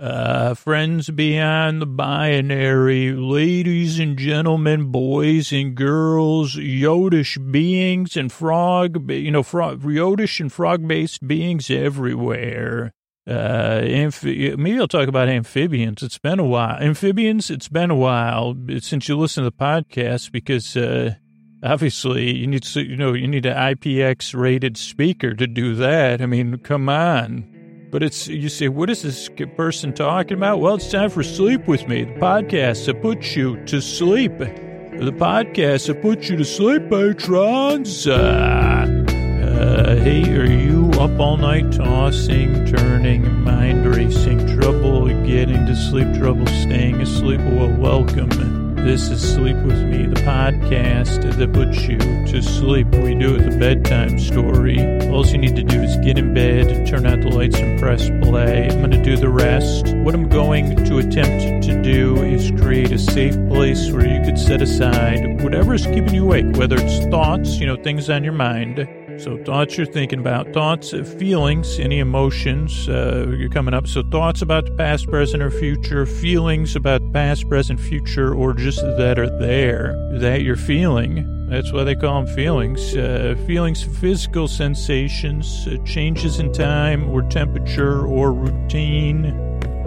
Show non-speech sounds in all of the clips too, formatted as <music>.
Uh, friends beyond the binary, ladies and gentlemen, boys and girls, Yodish beings and frog, you know, frog, Yodish and frog-based beings everywhere. Uh, maybe I'll talk about amphibians. It's been a while. Amphibians, it's been a while since you listen to the podcast because, uh, obviously you need to, you know, you need an IPX rated speaker to do that. I mean, come on. But it's, you say, what is this person talking about? Well, it's time for Sleep With Me, the podcast that puts you to sleep. The podcast that puts you to sleep, patrons. Uh, uh, hey, are you up all night tossing, turning, mind racing, trouble getting to sleep, trouble staying asleep? Well, welcome. This is Sleep With Me, the podcast that puts you to sleep. We do it the bedtime story. All you need to do is get in bed, turn out the lights, and press play. I'm going to do the rest. What I'm going to attempt to do is create a safe place where you could set aside whatever is keeping you awake, whether it's thoughts, you know, things on your mind so thoughts you're thinking about, thoughts, feelings, any emotions uh, you're coming up. So thoughts about the past, present, or future, feelings about the past, present, future, or just that are there that you're feeling. That's why they call them feelings. Uh, feelings, physical sensations, uh, changes in time or temperature or routine.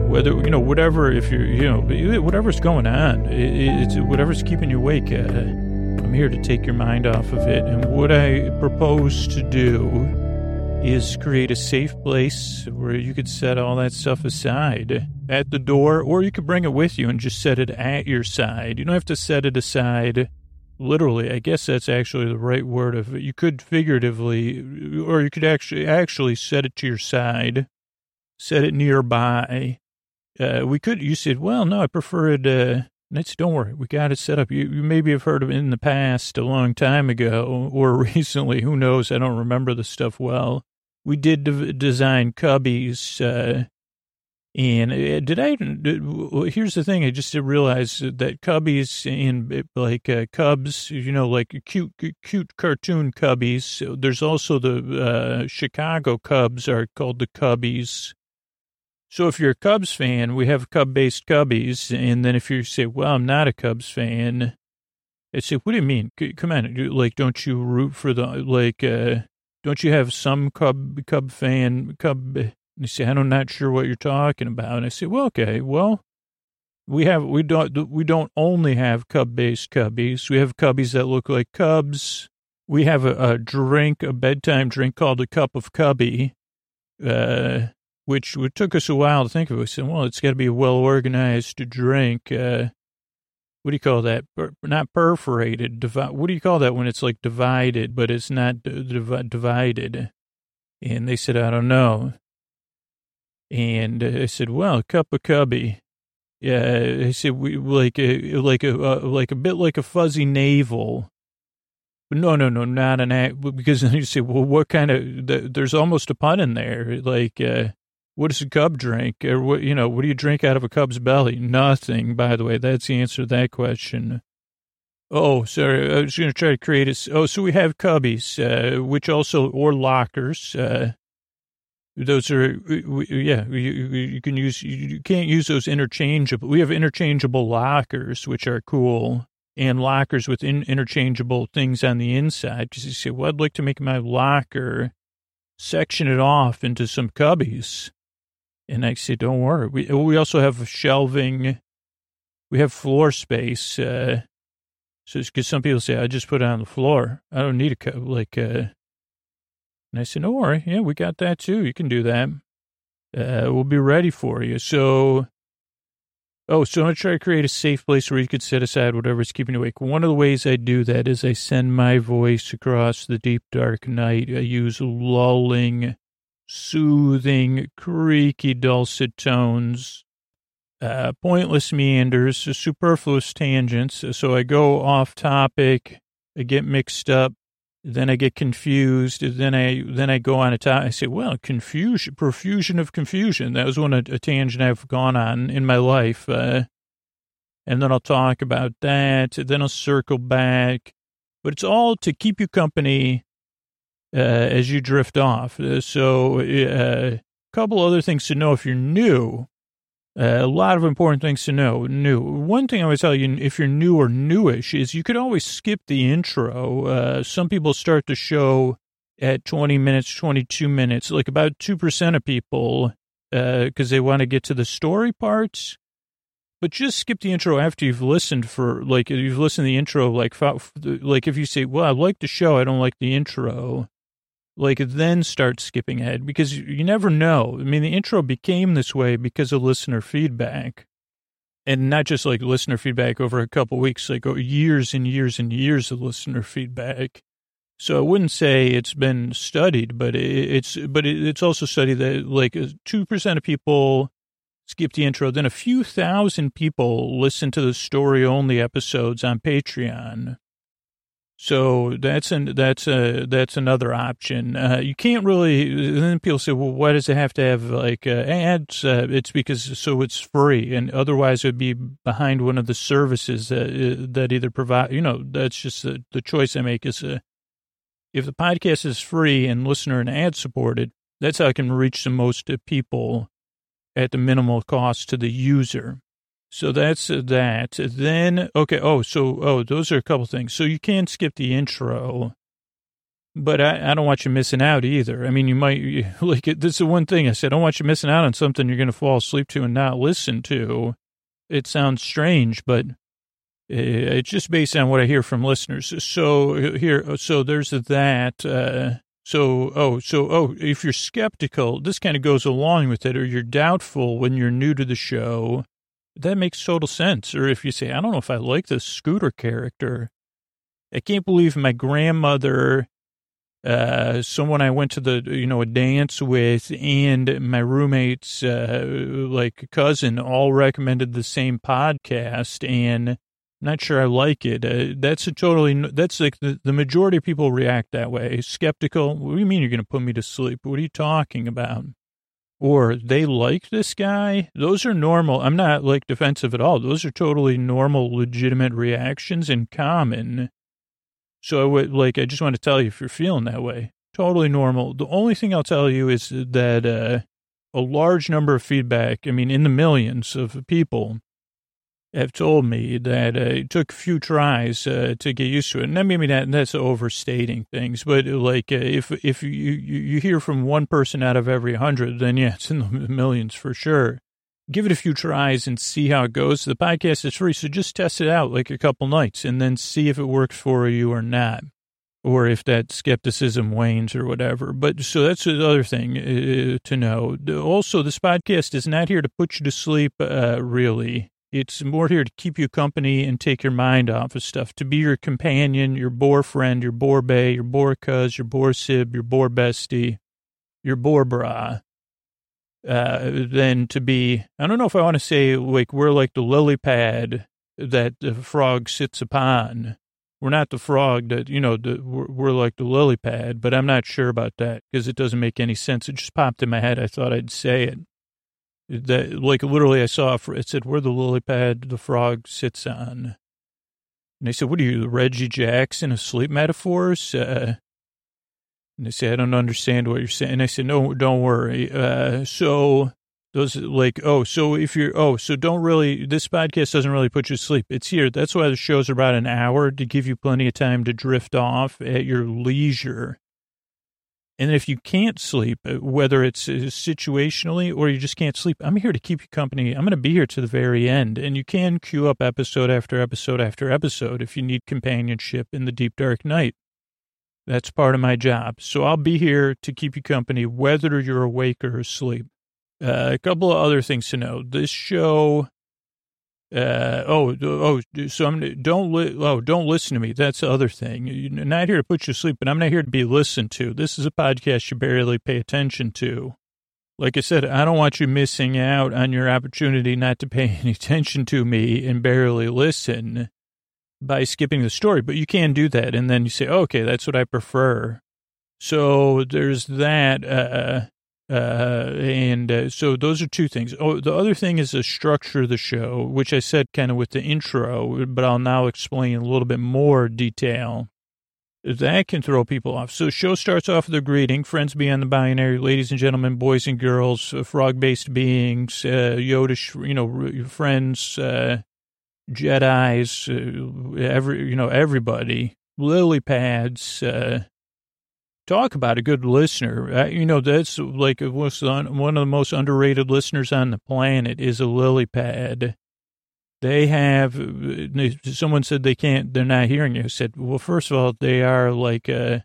Whether you know whatever, if you're you know whatever's going on, it, it's whatever's keeping you awake. Uh, I'm here to take your mind off of it. And what I propose to do is create a safe place where you could set all that stuff aside at the door, or you could bring it with you and just set it at your side. You don't have to set it aside literally. I guess that's actually the right word of it. You could figuratively, or you could actually actually set it to your side, set it nearby. Uh, we could. You said, well, no, I prefer it. Uh, it's, don't worry, we got it set up. You, you maybe have heard of it in the past, a long time ago, <laughs> or recently. Who knows? I don't remember the stuff well. We did de- design cubbies, uh, and uh, did I? Did, here's the thing: I just realized that cubbies and like uh, cubs, you know, like cute, cute cartoon cubbies. There's also the uh, Chicago Cubs are called the Cubbies. So if you're a Cubs fan, we have Cub-based Cubbies, and then if you say, "Well, I'm not a Cubs fan," I say, "What do you mean? Come on, like, don't you root for the like? uh Don't you have some Cub Cub fan Cub?" And you say, "I'm not sure what you're talking about." And I say, "Well, okay, well." We have we don't we don't only have cub based cubbies. We have cubbies that look like cubs. We have a, a drink, a bedtime drink called a cup of cubby. Uh, which took us a while to think of. We said, well, it's got to be a well organized drink. Uh, what do you call that? Not perforated. Divi- what do you call that when it's like divided, but it's not div- divided? And they said, I don't know. And I said, well, a cup of cubby. Yeah, I said we like a like a uh, like a bit like a fuzzy navel. No, no, no, not an act. Because then you say, well, what kind of? There's almost a pun in there. Like, uh, what does a cub drink? Or what, you know, what do you drink out of a cub's belly? Nothing, by the way. That's the answer to that question. Oh, sorry. I was going to try to create a. Oh, so we have cubbies, uh, which also, or lockers. Uh, those are, yeah, you, you can use, you can't use those interchangeable. We have interchangeable lockers, which are cool, and lockers with in, interchangeable things on the inside. Because you say, well, I'd like to make my locker, section it off into some cubbies. And I said, don't worry. We, we also have shelving. We have floor space. Uh, so because some people say, I just put it on the floor. I don't need a, cup. like, uh, and I said, don't worry. Yeah, we got that too. You can do that. Uh, we'll be ready for you. So, oh, so I'm going to try to create a safe place where you could set aside whatever's keeping you awake. One of the ways I do that is I send my voice across the deep, dark night. I use lulling soothing, creaky, dulcet tones, uh, pointless meanders, superfluous tangents. So I go off topic, I get mixed up, then I get confused, then I then I go on a top. I say, well, confusion, profusion of confusion. That was one a, a tangent I've gone on in my life, uh, and then I'll talk about that. Then I'll circle back, but it's all to keep you company uh, as you drift off. Uh, so, uh, a couple other things to know if you're new. Uh, a lot of important things to know. New. One thing I would tell you, if you're new or newish, is you could always skip the intro. Uh, some people start the show at 20 minutes, 22 minutes, like about 2% of people, because uh, they want to get to the story parts. But just skip the intro after you've listened for, like, you've listened to the intro, like, like if you say, well, I like the show, I don't like the intro like then start skipping ahead because you never know. I mean, the intro became this way because of listener feedback and not just like listener feedback over a couple weeks, like oh, years and years and years of listener feedback. So I wouldn't say it's been studied, but it's, but it's also studied that like uh, 2% of people skip the intro. Then a few thousand people listen to the story only episodes on Patreon. So that's an that's a that's another option. Uh, you can't really. Then people say, "Well, why does it have to have like uh, ads?" Uh, it's because so it's free, and otherwise it would be behind one of the services that uh, that either provide. You know, that's just the, the choice I make is uh, if the podcast is free and listener and ad supported, that's how I can reach the most people at the minimal cost to the user. So that's that. Then, okay. Oh, so, oh, those are a couple things. So you can skip the intro, but I, I don't want you missing out either. I mean, you might, <laughs> like, this is the one thing I said, I don't want you missing out on something you're going to fall asleep to and not listen to. It sounds strange, but it's just based on what I hear from listeners. So here, so there's that. Uh, so, oh, so, oh, if you're skeptical, this kind of goes along with it, or you're doubtful when you're new to the show that makes total sense. Or if you say, I don't know if I like this scooter character. I can't believe my grandmother, uh, someone I went to the, you know, a dance with and my roommate's, uh, like cousin all recommended the same podcast and not sure I like it. Uh, that's a totally, that's like the, the majority of people react that way. Skeptical. What do you mean you're going to put me to sleep? What are you talking about? Or they like this guy, those are normal. I'm not like defensive at all. Those are totally normal, legitimate reactions and common. So I would like, I just want to tell you if you're feeling that way, totally normal. The only thing I'll tell you is that, uh, a large number of feedback, I mean, in the millions of people have told me that uh, it took a few tries uh, to get used to it. And maybe that, that's overstating things, but like uh, if if you, you hear from one person out of every hundred, then yeah, it's in the millions for sure. Give it a few tries and see how it goes. The podcast is free, so just test it out like a couple nights and then see if it works for you or not, or if that skepticism wanes or whatever. But so that's the other thing uh, to know. Also, this podcast is not here to put you to sleep, uh, really it's more here to keep you company and take your mind off of stuff, to be your companion, your boar friend, your boar bay, your boar cuz, your boar sib, your boar bestie, your boar bra. Uh, to be, I don't know if I want to say like we're like the lily pad that the frog sits upon. We're not the frog that, you know, the, we're, we're like the lily pad, but I'm not sure about that because it doesn't make any sense. It just popped in my head. I thought I'd say it that like literally I saw it said where the lily pad the frog sits on. And I said, "What are you, Reggie Jackson of sleep metaphors?" Uh, and they said, "I don't understand what you're saying." And I said, "No, don't worry." Uh, so those like, oh, so if you're, oh, so don't really. This podcast doesn't really put you to sleep. It's here. That's why the shows about an hour to give you plenty of time to drift off at your leisure. And if you can't sleep, uh, whether it's uh, situationally or you just can't sleep, I'm here to keep you company. I'm going to be here to the very end. And you can queue up episode after episode after episode if you need companionship in the deep dark night. That's part of my job. So I'll be here to keep you company, whether you're awake or asleep. Uh, a couple of other things to know. This show uh, oh, oh, so I'm, don't, li- oh, don't listen to me. That's the other thing. You're not here to put you to sleep, but I'm not here to be listened to. This is a podcast you barely pay attention to. Like I said, I don't want you missing out on your opportunity not to pay <laughs> any attention to me and barely listen by skipping the story, but you can do that. And then you say, okay, that's what I prefer. So there's that. Uh, uh, and uh, so those are two things. Oh, the other thing is the structure of the show, which I said kind of with the intro, but I'll now explain a little bit more detail. that can throw people off. So show starts off with a greeting, friends beyond the binary, ladies and gentlemen, boys and girls, uh, frog-based beings, uh, Yodish, you know, friends, uh, Jedi's, uh, every, you know, everybody, lily pads, uh, talk about a good listener. Uh, you know, that's like one of the most underrated listeners on the planet is a lily pad. They have, someone said they can't, they're not hearing you. I said, well, first of all, they are like, uh,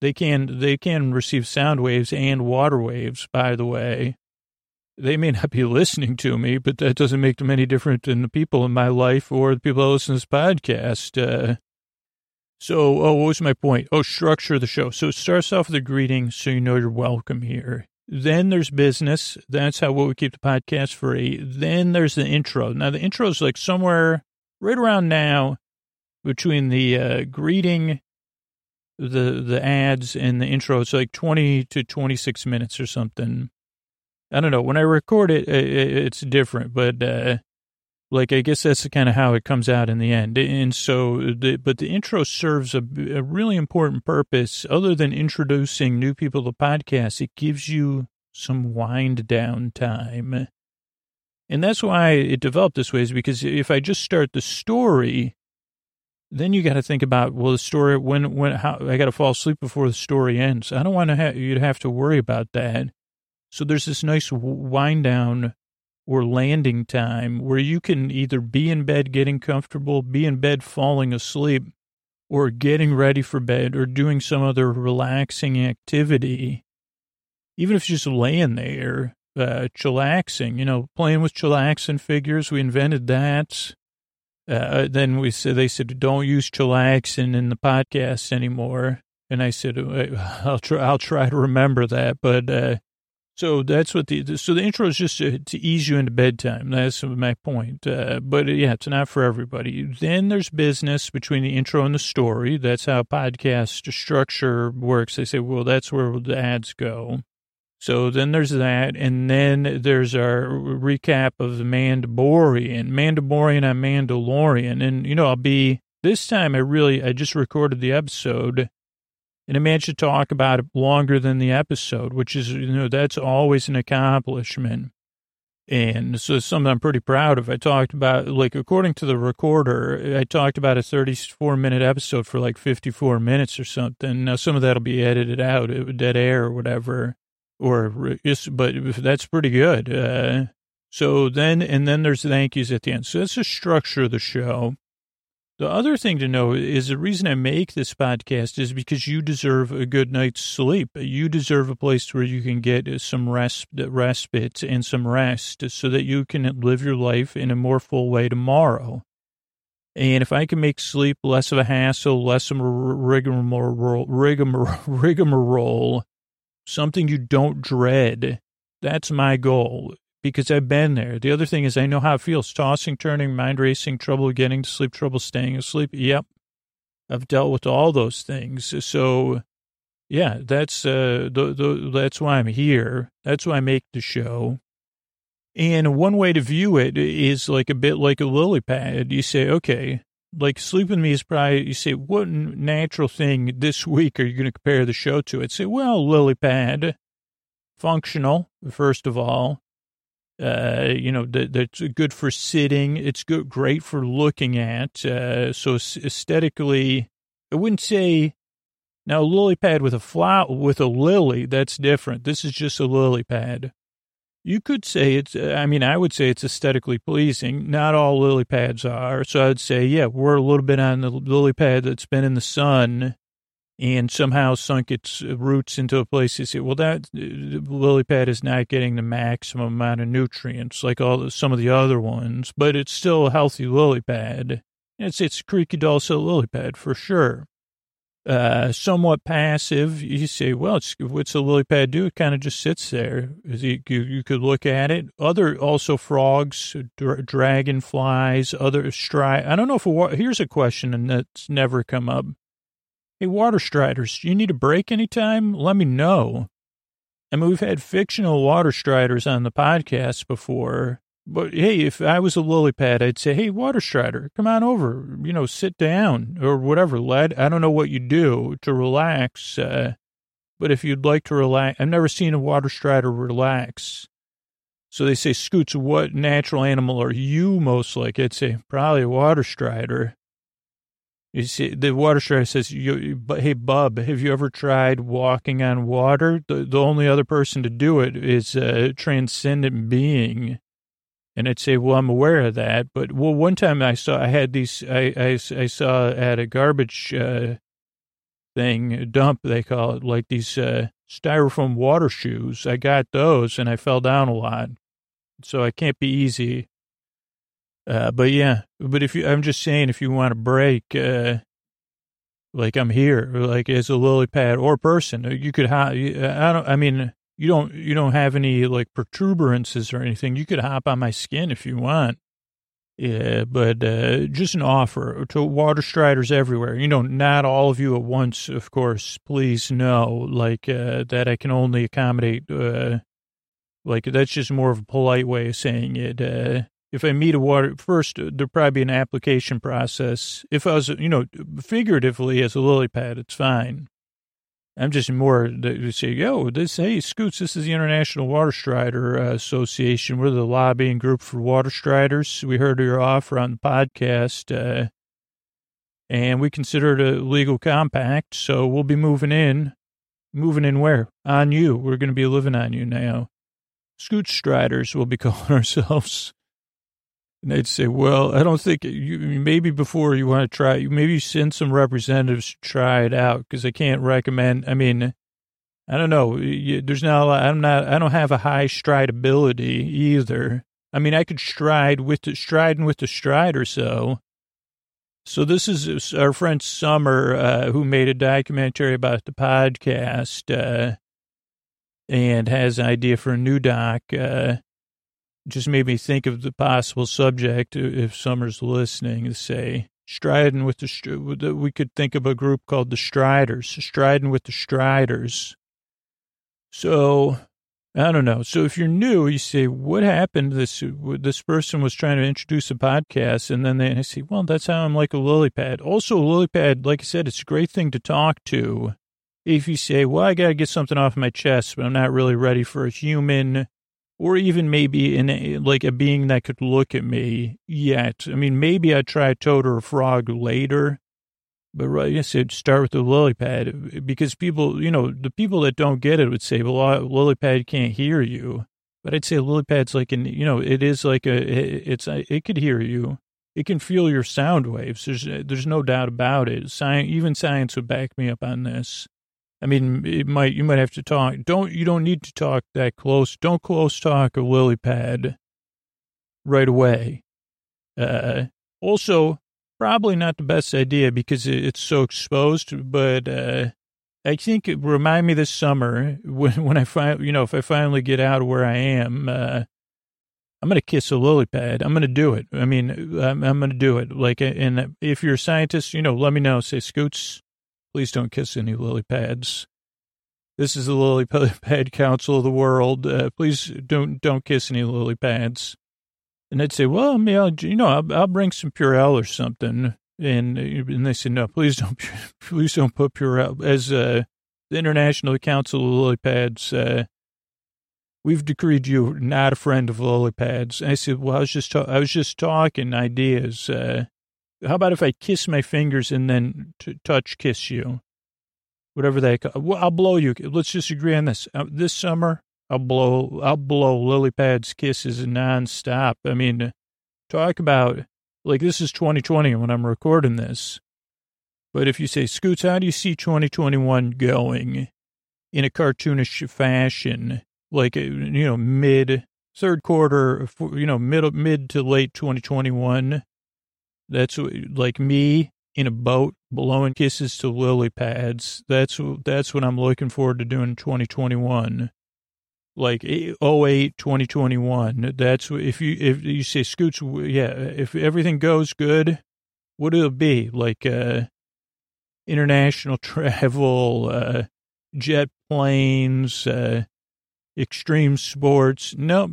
they can, they can receive sound waves and water waves, by the way. They may not be <laughs> listening to me, but that doesn't make them any different than the people in my life or the people that listen to this podcast. Uh, so, oh, what was my point? Oh, structure the show. So it starts off with a greeting so you know you're welcome here. Then there's business. That's how we keep the podcast free. Then there's the intro. Now, the intro is like somewhere right around now between the uh, greeting, the the ads, and the intro. It's like 20 to 26 minutes or something. I don't know. When I record it, it's different, but uh, like, I guess that's kind of how it comes out in the end. And so, the, but the intro serves a, a really important purpose other than introducing new people to podcasts. It gives you some wind down time. And that's why it developed this way is because if I just start the story, then you got to think about, well, the story, when, when, how, I got to fall asleep before the story ends. I don't want to have, you to have to worry about that. So there's this nice wind down or landing time where you can either be in bed getting comfortable, be in bed falling asleep, or getting ready for bed or doing some other relaxing activity. Even if you're just laying there, uh, chillaxing, you know, playing with chillaxing figures. We invented that. Uh, then we said, they said, don't use chillaxing in the podcast anymore. And I said, I'll try, I'll try to remember that. But, uh, so that's what the, so the intro is just to, to ease you into bedtime. That's my point. Uh, but uh, yeah, it's not for everybody. Then there's business between the intro and the story. That's how podcast structure works. They say, well, that's where the ads go. So then there's that. And then there's our recap of the Mandalorian, Mandalorian on Mandalorian. And, you know, I'll be, this time I really, I just recorded the episode and I managed to talk about it longer than the episode, which is, you know, that's always an accomplishment. And so it's something I'm pretty proud of. I talked about, like, according to the recorder, I talked about a 34 minute episode for like 54 minutes or something. Now, some of that'll be edited out, dead air or whatever, or just, but that's pretty good. Uh, so then, and then there's thank yous at the end. So that's the structure of the show. The other thing to know is the reason I make this podcast is because you deserve a good night's sleep. You deserve a place where you can get some rest, respite and some rest so that you can live your life in a more full way tomorrow. And if I can make sleep less of a hassle, less of a rigmarole, rigmarole, rigmarole <laughs> something you don't dread, that's my goal because I've been there. The other thing is I know how it feels tossing, turning, mind racing, trouble getting to sleep, trouble staying asleep. Yep. I've dealt with all those things. So yeah, that's, uh, the, the, that's why I'm here. That's why I make the show. And one way to view it is like a bit like a lily pad. You say, okay, like sleep with me is probably, you say, what natural thing this <laughs> week are you going to compare the show to? I'd say, well, lily pad, functional, first of all. Uh, you know, that, that's good for sitting. It's good, great for looking at. Uh, so aesthetically, I wouldn't say now a lily pad with a flower, with a lily, that's different. This is just a lily pad. You could say it's, I mean, I would say it's aesthetically pleasing. Not all lily pads are. So I'd say, yeah, we're a little bit on the lily pad that's been in the sun and somehow sunk its roots into a place you say, well, that lily pad is not getting the maximum amount of nutrients like all the, some of the other ones, but it's still a healthy lily pad. It's it's creaky dulcet lily pad for sure. Uh, somewhat passive. You say, well, what's a lily pad do? It kind of just sits there. You, you, you, could look at it. Other also frogs, dra- dragonflies, other stri. I don't know if a, here's a question and that's never come up Hey, water striders, do you need a break anytime? Let me know. I mean, we've had fictional water striders on the podcast before. But hey, if I was a lily pad, I'd say, hey, water strider, come on over, you know, sit down or whatever, lad. I don't know what you do to relax, uh, but if you'd like to relax, I've never seen a water strider relax. So they say, Scoots, what natural animal are you most like? I'd say, probably a water strider. You see, the water strider says, "Hey, bub, have you ever tried walking on water? The, the only other person to do it is a transcendent being." And I'd say, "Well, I'm aware of that, but well, one time I saw I had these I I, I saw at a garbage uh, thing dump they call it like these uh, styrofoam water shoes. I got those and I fell down a lot, so I can't be easy." Uh, but yeah, but if you, I'm just saying, if you want a break, uh, like I'm here, like as a lily pad or person, you could hop. I don't, I mean, you don't, you don't have any like protuberances or anything. You could hop on my skin if you want. Yeah, but uh, just an offer to water striders everywhere. You know, not all of you at once, of course. Please know, like uh, that. I can only accommodate. Uh, like that's just more of a polite way of saying it. If I meet a water, first, uh, there'd probably be an application process. If I was, you know, figuratively as a lily pad, it's fine. I'm just more to say, yo, this, hey, Scoots, this is the International Water Strider uh, Association. We're the lobbying group for water striders. We heard your offer on the podcast, uh, and we consider it a legal compact. So we'll be moving in. Moving in where? On you. We're going to be living on you now. Scoot Striders, we'll be <laughs> calling ourselves. And they'd say, well, I don't think you, maybe before you want to try, maybe send some representatives to try it out because I can't recommend. I mean, I don't know. There's not a lot, I'm not, I don't have a high stride ability either. I mean, I could stride with the striding with the stride or so. So this is our friend Summer, uh, who made a documentary about the podcast, uh, and has an idea for a new doc. Uh, just made me think of the possible subject uh, if Summer's listening to say striding with the, we could think of a group called the Striders, striding with the Striders. So I don't know. So if you're new, you say, what happened? This, uh, this person was trying to introduce a podcast and then they and I say, well, that's how I'm like a lily pad. Also a lily pad, like I said, it's a great thing to talk to. If you say, well, I got to get something off my chest, but I'm not really ready for a human or even maybe in a, like a being that could look at me yet. I mean, maybe I'd try a toad or a frog later, but right, I said start with the lily pad because people, you know, the people that don't get it would say, well, lily pad can't hear you. But I'd say lily pad's like an, you know, it is like a, it's, a, it could hear you. It can feel your sound waves. There's, there's no doubt about it. Science, even science would back me up on this. I mean, it might you might have to talk. Don't you don't need to talk that close. Don't close talk a lily pad right away. Uh, also, probably not the best idea because it's so exposed. But uh, I think it remind me this summer when when I find you know if I finally get out of where I am. Uh, I'm to kiss a lily pad. I'm to do it. I mean, I'm, I'm to do it. Like, and if you're a scientist, you know, let me know. Say, Scoots, Please don't kiss any lily pads. This is the lily <laughs> pad council of the world. Uh, please don't don't kiss any lily pads. And they'd say, well, I I'll, you know, I'll, I'll bring some Purell or something. And and they said, no, please don't, <laughs> please don't put Purell as uh, the International Council of Lily Pads. Uh, we've decreed you not a friend of lily pads. And I said, well, I was just ta- I was just talking ideas. Uh, how about if I kiss my fingers and then t- touch kiss you? Whatever they call. Well, I'll blow you. Let's just agree on this. Uh, this summer, I'll blow. I'll blow lily pads kisses nonstop. I mean, talk about like this is 2020 when I'm recording this. But if you say, Scoots, how do you see 2021 going in a cartoonish fashion? Like, uh, you know, mid third quarter, you know, mid, mid to late 2021 that's like me in a boat blowing kisses to lily pads. That's that's what I'm looking forward to doing in 2021. Like 08, 2021. That's if you if you say scoots, yeah. If everything goes good, what will it be like? Uh, international <laughs> travel, uh, jet planes, uh, extreme sports. Nope,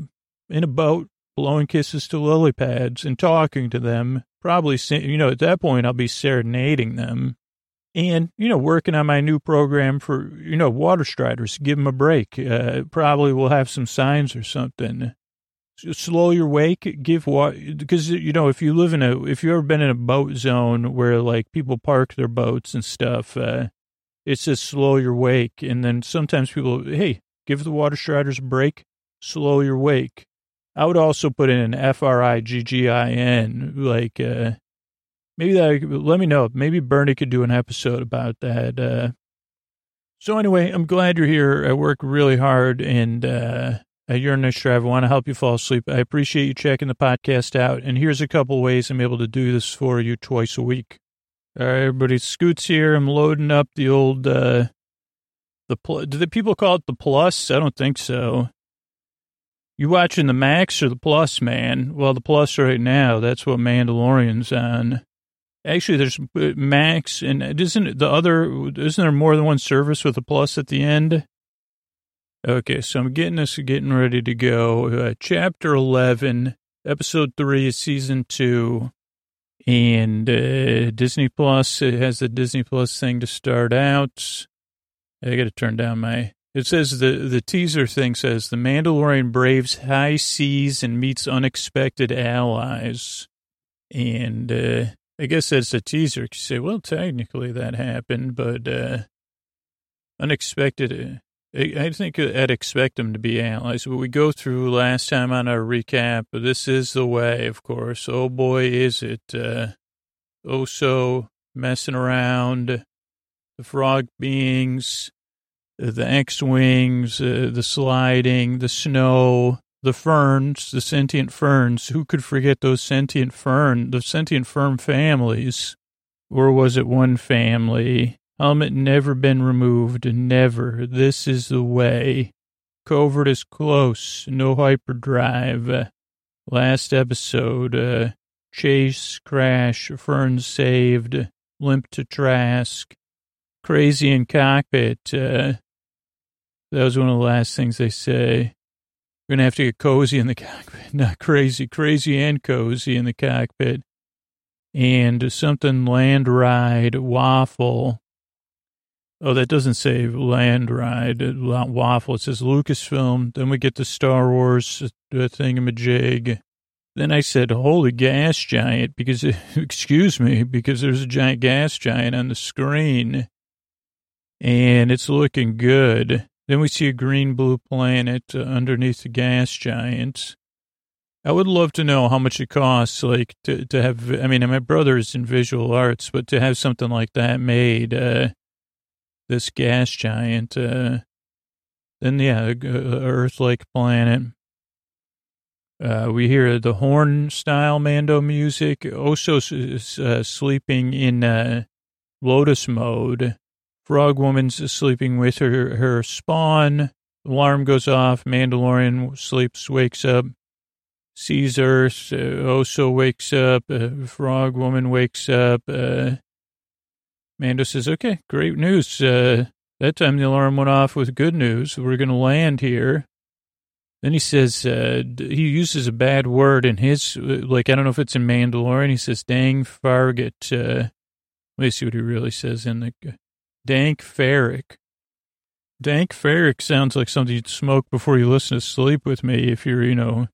in a boat blowing kisses to lily pads and talking to them. Probably, you know, at that point, I'll be serenading them and, you know, working on my new program for, you know, water striders. Give them a break. Uh, probably will have some signs or something. Slow your wake, give water, because, you know, if you live in a, if you've ever been in a boat zone where like people park their boats and stuff, uh, it says slow your wake. And then sometimes people, hey, give the water striders a break, slow your wake. I would also put in an F R I G G I N, like, uh, maybe that, let me know. Maybe Bernie could do an episode about that. Uh, so anyway, I'm glad you're here. I work really hard and, uh, you're a nice driver. I want to help you fall asleep. I appreciate you checking the podcast out. And here's a couple ways I'm able to do this for you twice a week. All right, everybody, Scoots here. I'm loading up the old, uh, the, pl- do the people call it the plus? I don't think so. You watching the Max or the Plus, man? Well, the Plus right now, that's what Mandalorian's on. Actually, there's uh, Max, and isn't the other, isn't there more than one service with a plus at the end? Okay, so I'm getting this, getting ready to go. Uh, chapter 11, episode 3 is season 2. And uh, Disney Plus, it has the Disney Plus thing to start out. I got to turn down my. It says the, the teaser thing says the Mandalorian braves high seas and meets unexpected allies. And uh, I guess that's a teaser. You say, well, technically that happened, but uh, unexpected. Uh, I think I'd expect them to be allies. But we go through last time on our recap. This is the way, of course. Oh boy, is it uh, oh so messing around. The frog beings, the X-wings, uh, the sliding, the snow, the ferns, the sentient ferns. Who could forget those sentient fern, the sentient fern families? Or was it one family? Helmet never been removed, never. This is the way. Covert is close, no hyperdrive. Last episode, uh, chase, crash, ferns saved, limp to Trask, crazy in cockpit. Uh, that was one of the last things they say. We're going to have to get cozy in the cockpit. <laughs> Not crazy, crazy and cozy in the cockpit. And something land ride waffle. Oh, that doesn't say land ride waffle. It says Lucasfilm. Then we get the Star Wars uh, thingamajig. Then I said, holy gas giant, because, <laughs> excuse me, because there's a giant gas giant on the screen. And it's looking good. Then we see a green blue planet uh, underneath the gas giant. I would love to know how much it costs, like to, to have. I mean, my brother is in visual arts, but to have something like that made, uh, this gas giant, uh, then yeah, Earth-like planet. Uh, we hear the horn style Mando music. Also, uh, sleeping in uh, lotus mode. Frog Woman's sleeping with her, her spawn. Alarm goes off. Mandalorian sleeps, wakes up, sees Earth. Uh, also wakes up. Uh, Frog Woman wakes up. Uh, Mando says, okay, great news. Uh, that time the alarm went off with good news. We're going to land here. Then he says, uh, he uses a bad word in his, uh, like, I don't know if it's in Mandalorian. He says, dang Fargut. Uh, let me see what he really says in the, Dank Farrik. Dank Farrik sounds like something you'd smoke before you listen to Sleep With Me if you're, you know.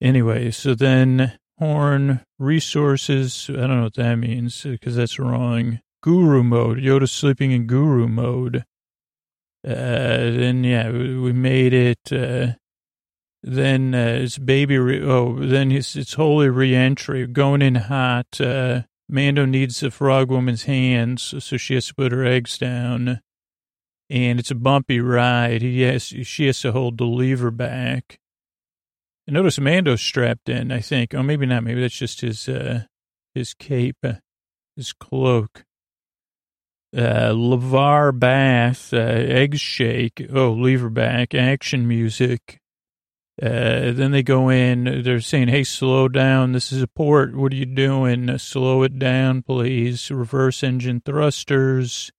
Anyway, so then Horn, resources, I don't know what that means because that's wrong. Guru mode, Yoda sleeping in guru mode. Uh, then, yeah, we made it. Uh, then uh, it's baby, re- oh, then it's, it's holy reentry, going in hot. Uh, Mando needs the frog woman's hands, so she has to put her eggs down. And it's a bumpy ride. He has, she has to hold the lever back. I notice Mando's strapped in, I think. Oh, maybe not. Maybe that's just his, uh, his cape, uh, his cloak. Uh, Levar bath, uh, eggs shake. Oh, lever back, action music. Uh, then they go in, they're saying, hey, slow down. This is a port. What are you doing? slow it down, please. Reverse engine thrusters.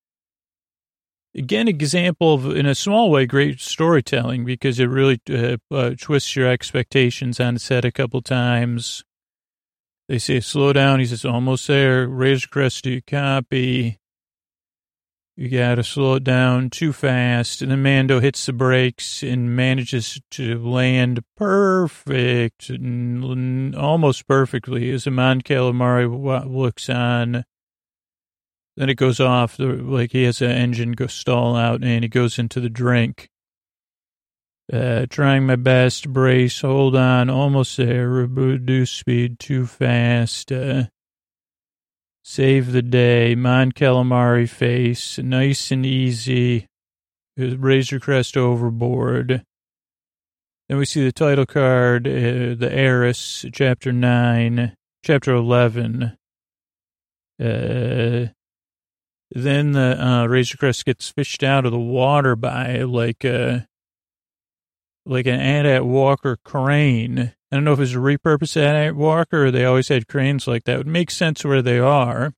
again, example of, in a small way, great storytelling because it really uh, uh, twists your expectations on head a couple times. They say, slow down. He says, almost there. Razor Crest to copy. You got to slow it down too fast. And then Mando hits the brakes and manages to land perfect, almost perfectly, as Mon Calamari looks on. Then it goes off, like he has an engine go stall out, and he goes into the drink. Uh, trying my best, brace, hold on, almost there, reduce speed too fast. Uh, Save the day. Mon Calamari face. Nice and easy. Razor Crest overboard. Then we see the title card, uh, The Heiress, Chapter 9, Chapter 11. Uh, then the uh, Razor Crest gets fished out of the water by like a, like an AT-AT Walker crane. I don't know if it's a repurposed AT-AT Walker or they always had cranes like that. It would make sense where they are,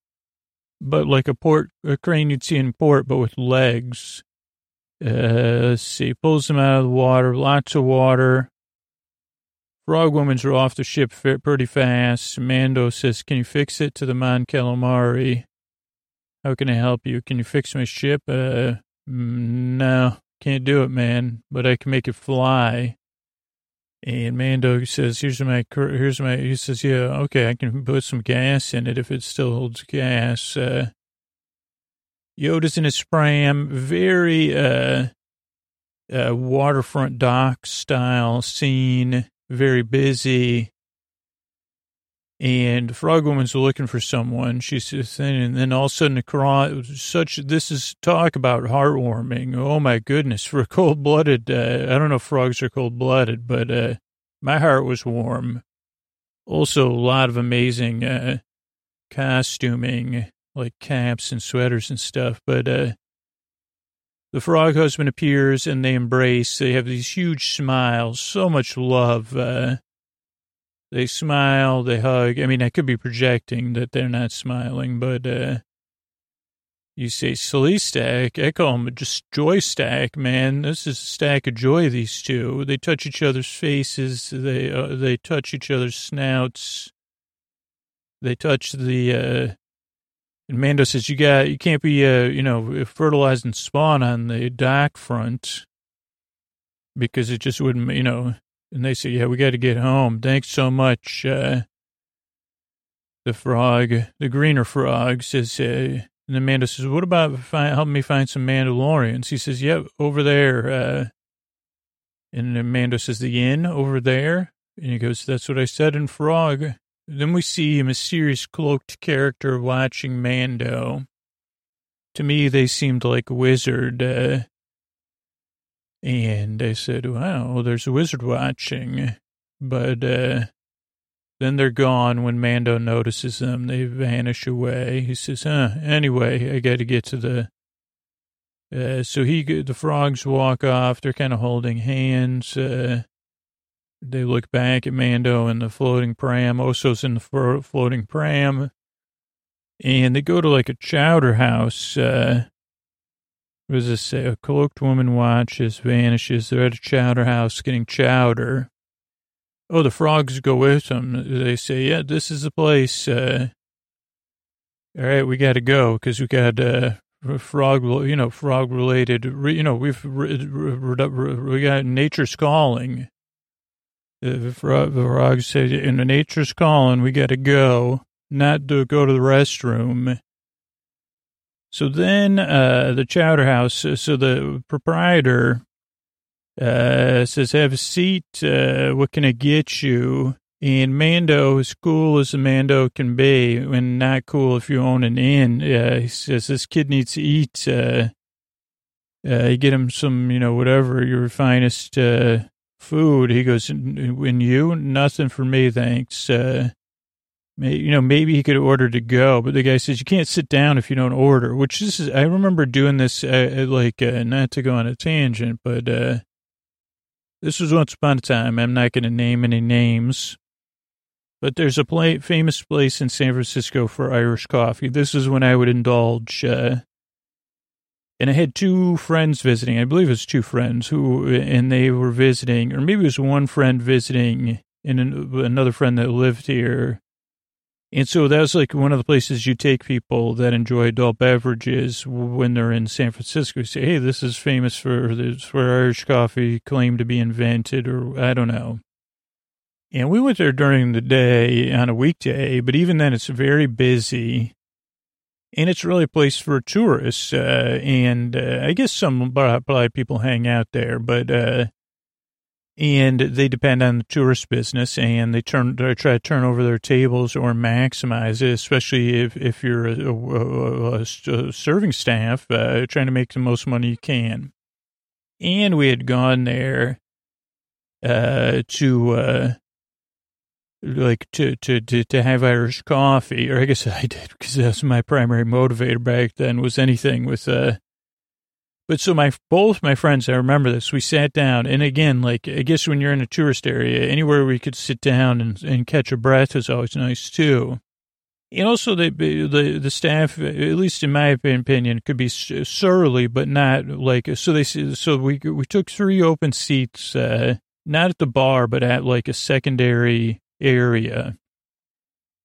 but like a port, a crane you'd see in port, but with legs. Uh, let's see, pulls them out of the water, lots of water. Frog woman's are off the ship pretty fast. Mando says, can you fix it to the Mon Calamari? How can I help you? Can you fix my ship? Uh, mm, no, can't do it, man, but I can make it fly. And Mando says, "Here's my, here's my." He says, "Yeah, okay, I can put some gas in it if it still holds gas." Uh, Yoda's in his pram, very uh, uh, waterfront dock style scene, very busy. And Frog Woman's looking for someone. She's saying, and then all of a sudden, the such this is talk about heartwarming. Oh my goodness, for <laughs> cold blooded. Uh, I don't know if frogs are cold blooded, but uh, my heart was warm. Also, a lot of amazing uh, costuming, like caps and sweaters and stuff. But uh, the frog husband appears and they embrace. They have these huge smiles, so much love. They smile, they hug. I mean, I could be projecting that they're not smiling, but uh, you say silly stack. I call them just joy stack, man. This is a stack of joy, these two. They touch each other's faces. They, uh, they touch each other's snouts. They touch the, uh, and Mando says, you got, you can't be, uh, you know, fertilizing spawn on the dock front because it just wouldn't, you know, and they say, yeah, we got to get home. Thanks so much. Uh, the frog, the greener frog says, uh, and Amanda says, what about find, helping me find some Mandalorians? He says, yep, yeah, over there. Uh, and Amanda says, the inn over there? And he goes, that's what I said in Frog. Then we see a mysterious cloaked character watching Mando. To me, they seemed like a wizard. Uh, and I said, wow, there's a wizard watching. But uh, then they're gone when Mando notices them. They vanish away. He says, huh, anyway, I got to get to the. Uh, so he, the frogs walk off. They're kind of holding hands. Uh, they look back at Mando and the floating pram. Oso's in the floating pram. And they go to like a chowder house. Uh, does this? A cloaked woman watches, vanishes. They're at a chowder house getting chowder. Oh, the frogs go with them. They say, yeah, this is the place. Uh, all right, we got to go because we got uh, frog, you know, frog related, you know, we've, we got nature's calling. The frogs say, in nature's calling, we got to go, not to go to the restroom. So then uh, the chowder house, uh, so the proprietor uh, says, have a seat. Uh, what can I get you? And Mando, as cool as a Mando can be, and not cool if you own an inn, uh, he says, this kid needs to eat. Uh, uh, you get him some, you know, whatever, your finest uh, food. He goes, and you? Nothing for me, thanks. Uh, you know, maybe he could order to go, but the guy says you can't sit down if you don't order. Which this is, I remember doing this, uh, like uh, not to go on a tangent, but uh, this was once upon a time. I'm not going to name any names, but there's a play, famous place in San Francisco for Irish coffee. This is when I would indulge. Uh, and I had two friends visiting. I believe it was two friends who, and they were visiting, or maybe it was one friend visiting and another friend that lived here. And so that was like one of the places you take people that enjoy adult beverages when they're in San Francisco. You say, hey, this is famous for this, where Irish coffee claimed to be invented, or I don't know. And we went there during the day on a weekday, but even then it's very busy and it's really a place for tourists. Uh, and uh, I guess some probably people hang out there, but uh, and they depend on the tourist business, and they turn they try to turn over their tables or maximize it, especially if if you're a, a, a, a serving staff uh, trying to make the most money you can. And we had gone there uh, to uh, like to, to, to, to have Irish coffee, or I guess <laughs> I did because that's my primary motivator back then was anything with, uh, but so my, both my friends, I remember this, we sat down and again, like, I guess when you're in a tourist area, anywhere we could sit down and, and catch a breath is always nice too. And also the, the, the staff, at least in my opinion, could be surly, but not like, so they, so we, we took three open seats, uh, not at the bar, but at like a secondary area.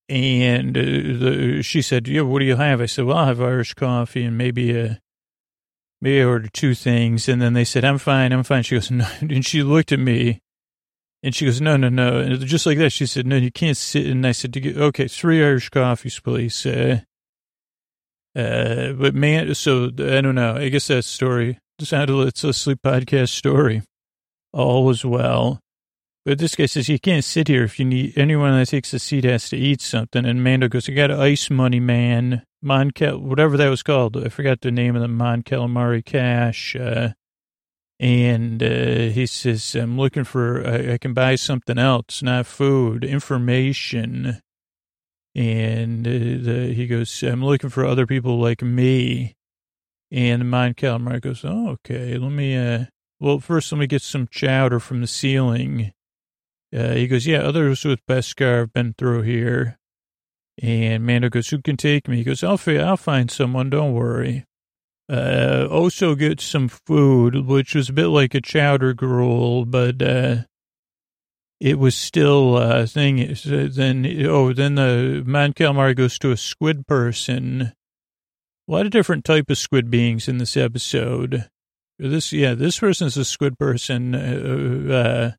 And uh, the, she said, yeah, what do you have? I said, well, I'll have Irish coffee and maybe a, maybe I ordered two things. And then they said, I'm fine, I'm fine. She goes, no. <laughs> And she looked at me and she goes, no, no, no. And just like that, she said, no, you can't sit. And I said, okay, three Irish coffees, please. Uh, uh, but man, so I don't know. I guess that story, sounded, it's a sleep podcast story. All was well. But this guy says, you can't sit here if you need, anyone that takes a seat has to eat something. And Mando goes, I got ice money, man. Mon whatever that was called. I forgot the name of the Mon Calamari Cash. Uh, and uh, he says, I'm looking for, I, I, can buy something else, not food, information. And uh, the, he goes, I'm looking for other people like me. And Mon Calamari goes, oh, okay, let me, uh, well, first let me get some chowder from the ceiling uh, he goes, yeah, others with Beskar have been through here. And Mando goes, who can take me? He goes, I'll, I'll find someone, don't worry. Uh, also gets some food, which was a bit like a chowder gruel, but, uh, it was still a uh, thing. Then, oh, then the Mon Calamari goes to a squid person. A lot of different type of squid beings in this episode. This, yeah, this person's a squid person. Uh, uh,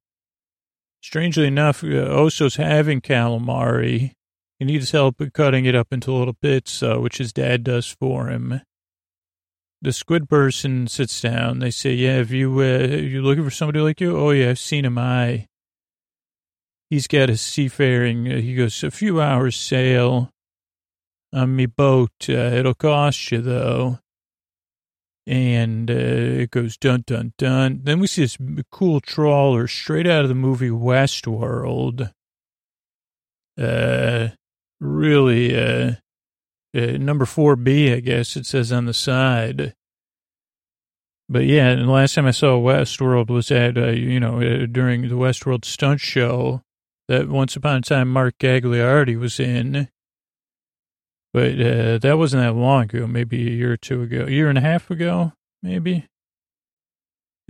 Strangely enough, uh, Oso's having calamari. He needs help cutting it up into little bits, uh, which his dad does for him. The squid person sits down. They say, "Yeah, have you uh, you looking for somebody like you?" Oh yeah, I've seen him. I. He's got a seafaring. Uh, he goes a few hours sail on me boat. Uh, it'll cost you though and uh, it goes dun dun dun. Then we see this cool trawler straight out of the movie Waterworld. Uh, really, uh, uh, number four B, I guess it says on the side. But yeah, and the last time I saw Waterworld was at uh, you know uh, during the Waterworld stunt show that once upon a time Mark Gagliardi was in. But uh, that wasn't that long ago, maybe a year or two ago, a year and a half ago, maybe.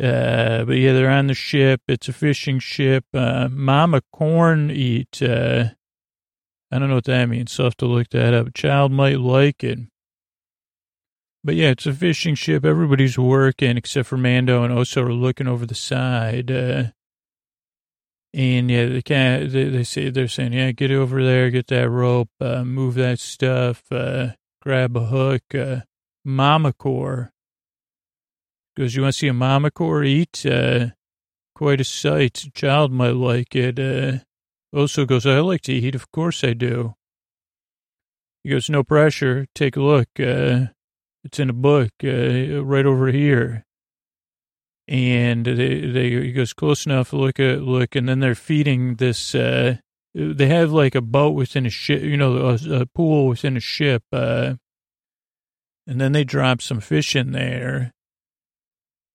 Uh, but yeah, they're on the ship. It's a fishing ship. Uh, Mama corn eat. Uh, I don't know what that means. So I have to look that up. A child might like it. But yeah, it's a fishing ship. Everybody's working except for Mando and Oso are looking over the side. Uh, and yeah, they can't, they, they say, they're saying, yeah, get over there, get that rope, uh, move that stuff, uh, grab a hook, uh, mama core. Goes, you want to see a mama core eat? Uh, quite a sight. A child might like it. Also goes, I like to eat. Of course I do. He goes, no pressure. Take a look. Uh, it's in a book, uh, right over here and they, they he goes close enough look at look and then they're feeding this uh they have like a boat within a ship you know a, a pool within a ship uh and then they drop some fish in there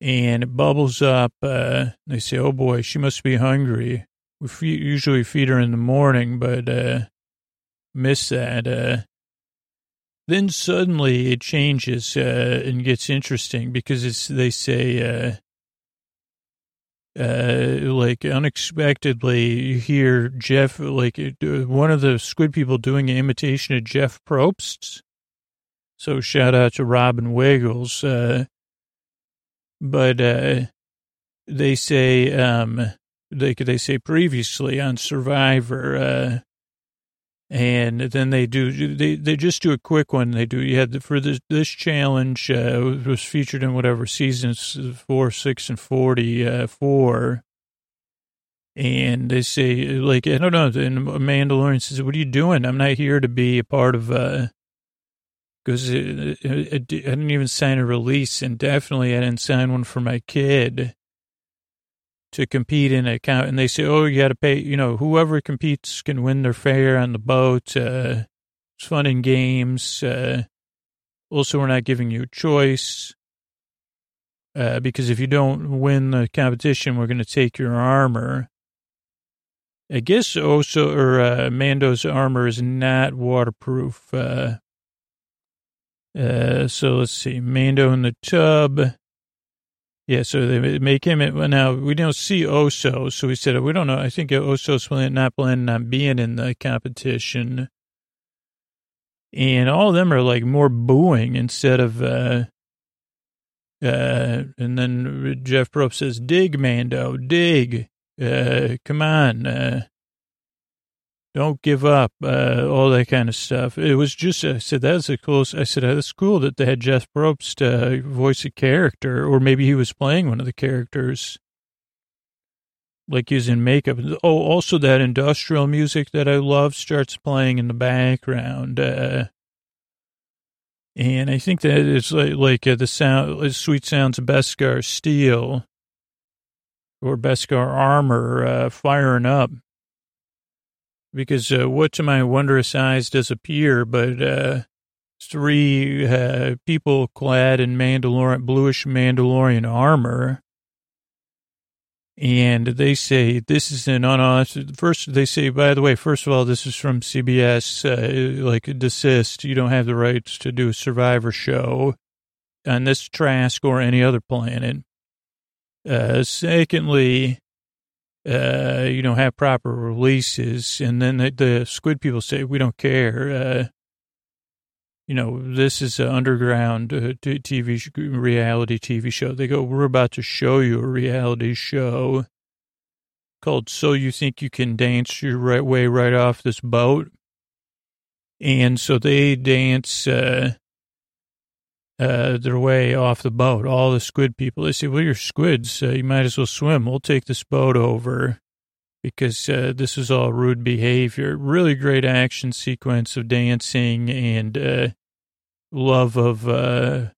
and it bubbles up uh they say oh boy she must be hungry we feed, usually feed her in the morning but uh miss that uh Then suddenly it changes uh, and gets interesting because it's they say uh, uh, like unexpectedly you hear Jeff like uh, one of the squid people doing an imitation of Jeff Probst. So shout out to Robin Wiggles. Uh, but uh, they say um, they they say previously on Survivor, uh, and then they do they they just do a quick one. They do you had for this this challenge uh, was featured in whatever seasons four, six, and forty uh, four. And they say, like, I don't know, and Mandalorian says, what are you doing? I'm not here to be a part of, uh, because I didn't even sign a release, and definitely I didn't sign one for my kid to compete in a count. And they say, oh, you got to pay. You know, whoever competes can win their fare on the boat. Uh, it's fun and games. Uh, also, we're not giving you a choice uh, because if you don't win the competition, we're going to take your armor. I guess also, or uh, Mando's armor is not waterproof. Uh, uh, so let's see, Mando in the tub. Yeah, so they make him. Now we don't see Oso, so we said we don't know. I think Oso's not planning on being in the competition, and all of them are like more booing instead of. uh uh, and then Jeff Probst says, "Dig, Mando, dig. Uh, come on. Uh, don't give up, uh, all that kind of stuff. It was just, I said, that's a cool, I said, that's cool that they had Jeff Probst uh, voice a character, or maybe he was playing one of the characters, like in makeup. Oh, also that industrial music that I love starts playing in the background. Uh, and I think that it's like, like uh, the sound, sweet sounds of Beskar steel or Beskar armor uh, firing up because uh, what to my wondrous eyes does appear, but uh, three uh, people clad in Mandalorian, bluish Mandalorian armor. And they say this is an unauthorized. First, they say, by the way, first of all, this is from CBS. Uh, like, desist. You don't have the rights to do a Survivor show on this Trask or any other planet. Uh, secondly, uh, you know, have proper releases. And then the, the squid people say, we don't care. Uh, you know, this is an underground uh, TV, reality TV show. They go, we're about to show you a reality show called So You Think You Can Dance Your right way right off this boat. And so they dance, uh, uh, their way off the boat. All the squid people, they say, well, you're squids. Uh, you might as well swim. We'll take this boat over because uh, this is all rude behavior. Really great action sequence of dancing and uh, love of uh,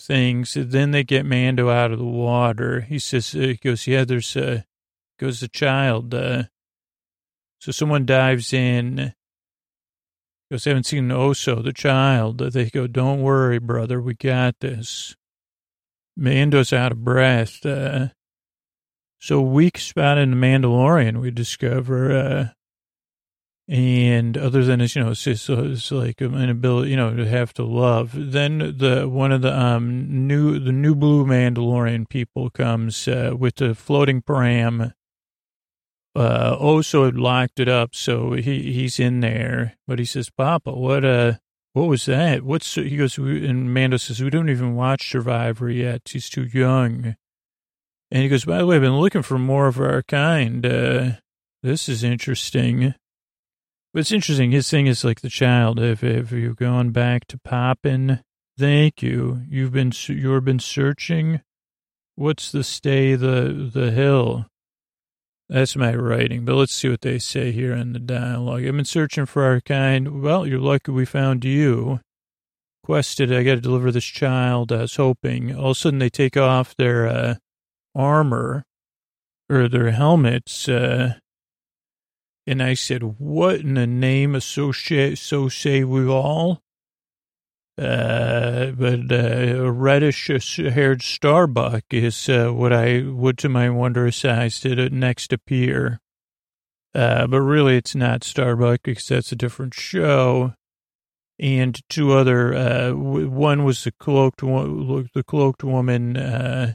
things. Then they get Mando out of the water. He says, uh, he goes, yeah, there's, uh, goes the child. Uh, so someone dives in because they haven't seen Oso, the child. They go, don't worry, brother, we got this. Mando's out of breath. Uh, so weak spot in the Mandalorian, we discover, uh, and other than it's, you know, it's, just, it's like an inability, you know, to have to love. Then the, one of the, um, new, the new blue Mandalorian people comes, uh, with the floating pram uh, Oso had locked it up, so he, he's in there. But he says, Papa, what, uh, what was that? What's, he goes, and Mando says, we don't even watch Survivor yet. He's too young. And he goes, by the way, I've been looking for more of our kind. Uh, this is interesting. But it's interesting. His thing is like the child. If, if you've gone back to popping, thank you. You've been, you've been searching. What's the stay the, the hill? That's my writing, but let's see what they say here in the dialogue. I've been searching for our kind. Well, you're lucky we found you. Quested, I got to deliver this child. I was hoping. All of a sudden, they take off their uh, armor or their helmets. Uh, and I said, What in the name of so, so say we all? Uh, but uh, a reddish-haired starbuck is uh, what I would, to my wondrous eyes, did it next appear. Uh, but really, it's not Starbuck because that's a different show. and two other. Uh, one was the cloaked one, the cloaked woman. Uh,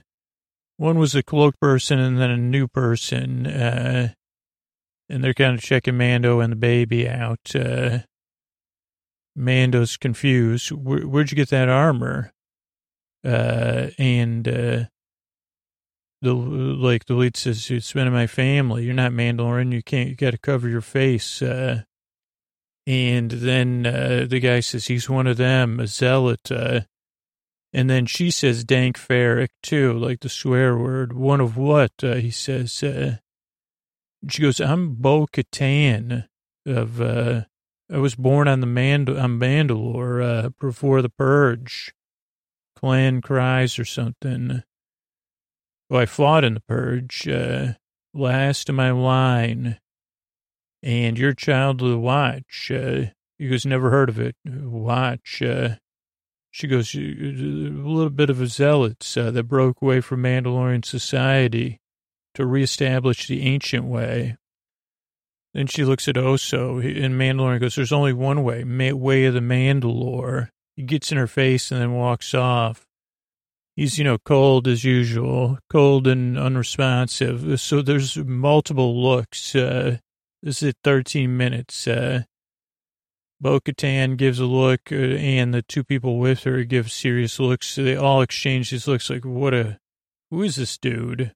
one was a cloaked person, and then a new person. Uh, and they're kind of checking Mando and the baby out. Uh, Mando's confused. Where, would you get that armor? Uh, and uh, the like the lead says, "It's been in my family. You're not Mandalorian. You can't. You got to cover your face." Uh, and then uh, the guy says he's one of them, a zealot. Uh, and then she says dank farrik too, like the swear word. One of what? Uh, he says. Uh, she goes, I'm Bo Katan of, uh, I was born on the Mand- on Mandalore, uh, before the purge. Clan Kryze or something. Oh, I fought in the purge, uh, last of my line. And your child the watch, uh, you guys never heard of it. Watch, uh, she goes, a little bit of a zealot uh, that broke away from Mandalorian society to reestablish the ancient way. Then she looks at Oso, and Mandalorian goes, There's only one way, way of the Mandalore. He gets in her face and then walks off. He's, you know, cold as usual, cold and unresponsive. So there's multiple looks. Uh, this is 13 minutes. Uh, Bo Katan gives a look, uh, and the two people with her give serious looks. They all exchange these looks like, What a, who is this dude?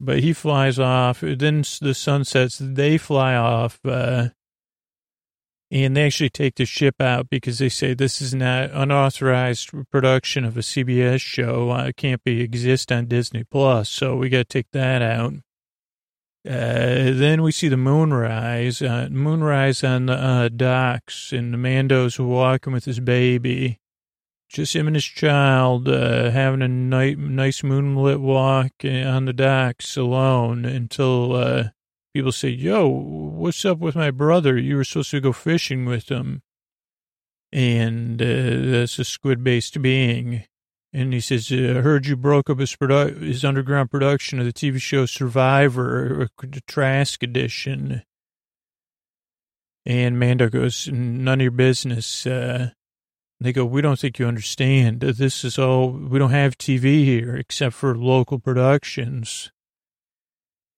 But he flies off. Then the sun sets. They fly off, uh, and they actually take the ship out because they say this is not an unauthorized production of a CBS show. Uh, it can't be exist on Disney Plus, so we got to take that out. Uh, then we see the moonrise, uh, moonrise on the uh, docks, and the Mando's walking with his baby just him and his child uh, having a night, nice moonlit walk on the docks alone until uh, people say, Yo, what's up with my brother? You were supposed to go fishing with him. And uh, that's a squid based being. And he says, I heard you broke up his, produ- his underground production of the TV show Survivor, the Trask edition. And Mando goes, None of your business. Uh, they go, we don't think you understand. This is all, we don't have TV here except for local productions.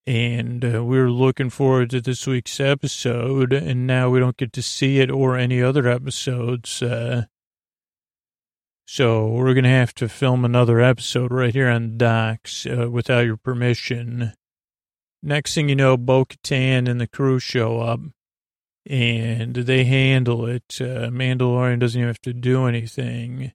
And uh, we are looking forward to this week's episode, and now we don't get to see it or any other episodes. Uh, so we're going to have to film another episode right here on Docks uh, without your permission. Next thing you know, Bo Katan and the crew show up and they handle it. Uh, Mandalorian doesn't even have to do anything.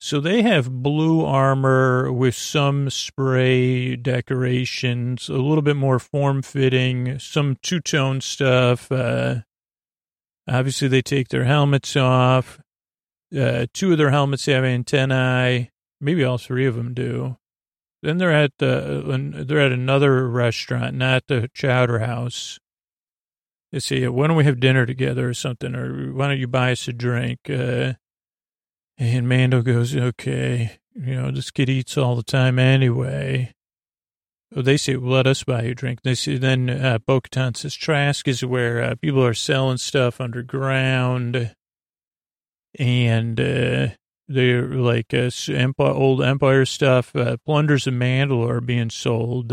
So they have blue armor with some spray decorations, a little bit more form fitting, some two tone stuff. Uh, obviously, they take their helmets off. Uh, two of their helmets have antennae. Maybe all three of them do. Then they're at the they're at another restaurant, not the Chowder House they say, why don't we have dinner together or something? Or why don't you buy us a drink? Uh, and Mando goes, okay, you know, this kid eats all the time anyway. Well, they say, well, let us buy you a drink. They say, then uh, bo says, Trask is where uh, people are selling stuff underground. And uh, they're like uh, old Empire stuff. Uh, plunders of Mandalore are being sold.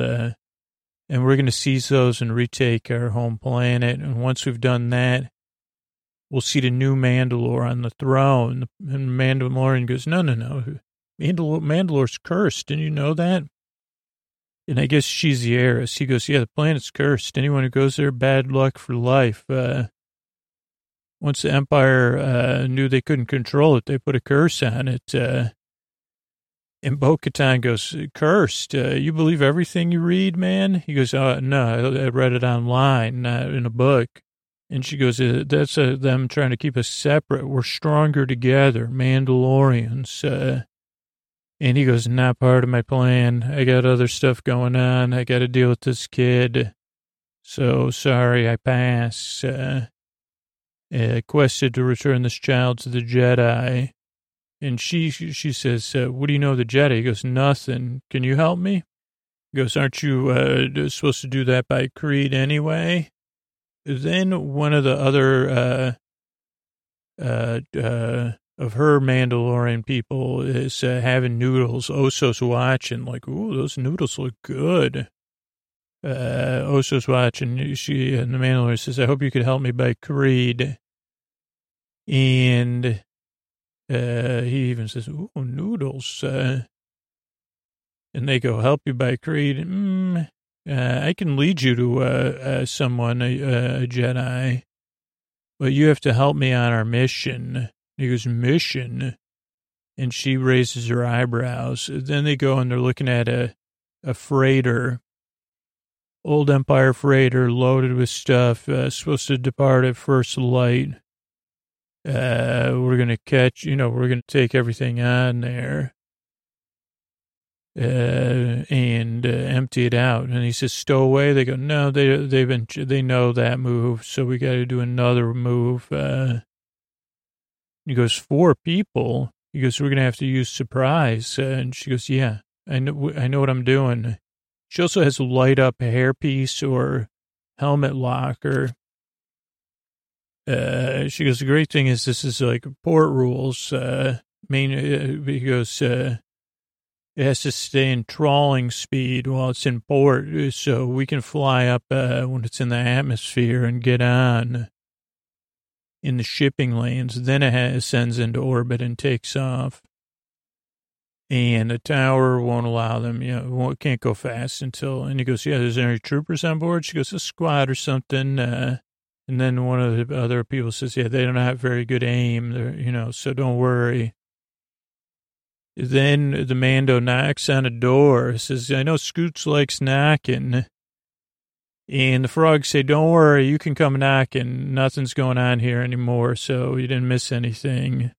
And we're going to seize those and retake our home planet. And once we've done that, we'll see the new Mandalore on the throne. And Mandalorian goes, no, no, no. Mandalore, Mandalore's cursed. Didn't you know that? And I guess she's the heiress. He goes, yeah, the planet's cursed. Anyone who goes there, bad luck for life. Uh, once the Empire uh, knew they couldn't control it, they put a curse on it. Uh, and Bo Katan goes, cursed. Uh, you believe everything you read, man? He goes, uh, no, I read it online, not in a book. And she goes, uh, that's uh, them trying to keep us separate. We're stronger together, Mandalorians. Uh, and he goes, not part of my plan. I got other stuff going on. I got to deal with this kid. So sorry, I pass. Uh, uh, quested to return this child to the Jedi. And she she says, uh, "What do you know of the Jedi?" He goes, "Nothing. Can you help me?" He goes, "Aren't you uh, supposed to do that by creed anyway?" Then one of the other uh, uh, uh, of her Mandalorian people is having noodles. Oso's watching, like, ooh, those noodles look good. Uh, Oso's watching. She and the Mandalorian says, "I hope you could help me by Creed." And uh, he even says, "Ooh, noodles." Uh, and they go, "Help you by Creed." Mm, uh, I can lead you to uh, uh, someone, a, a Jedi, but you have to help me on our mission. He goes, mission? And she raises her eyebrows. Then they go and they're looking at a, a freighter, old Empire freighter loaded with stuff, uh, supposed to depart at first light. Uh, we're going to catch, you know, we're going to take everything on there. Uh, and uh, empty it out. And he says, "Stow away." They go, "No, they they've been they know that move, so we got to do another move." Uh, he goes, four people. He goes, we're going to have to use surprise. Uh, and she goes, yeah, I know, I know what I'm doing. She also has a light up hairpiece or helmet locker. Uh, she goes, the great thing is this is like port rules. Uh, main, uh, he goes, uh, it has to stay in trawling speed while it's in port. So we can fly up, uh, when it's in the atmosphere and get on in the shipping lanes. Then it ascends into orbit and takes off. And the tower won't allow them, you know, can't go fast until, and he goes, yeah, there's any troopers on board? She goes, a squad or something. Uh, and then one of the other people says, yeah, they don't have very good aim. They're, you know, so don't worry. Then the Mando knocks on a door, says, I know Scoots likes knocking. And the frogs say, don't worry, you can come knocking. Nothing's going on here anymore, so you didn't miss anything.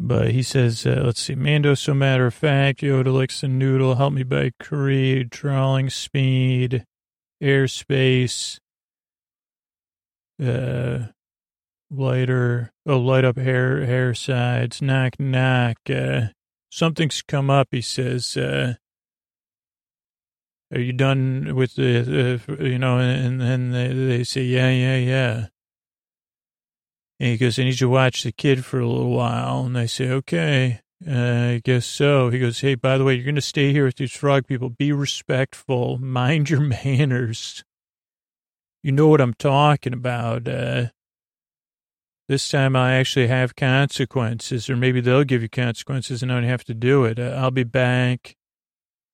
But he says, uh, let's see, Mando, so matter of fact, Yoda likes the noodle, help me by Creed, trawling speed, airspace, uh, lighter, oh, light up hair, hair sides, knock, knock, uh, something's come up, he says, uh, are you done with the, uh, you know, and then they, they say, yeah, yeah, yeah. And he goes, I need you to watch the kid for a little while. And they say, okay, uh, I guess so. He goes, hey, by the way, you're going to stay here with these frog people. Be respectful. Mind your <laughs> manners. You know what I'm talking about. Uh, this time I actually have consequences, or maybe they'll give you consequences and I don't have to do it. Uh, I'll be back.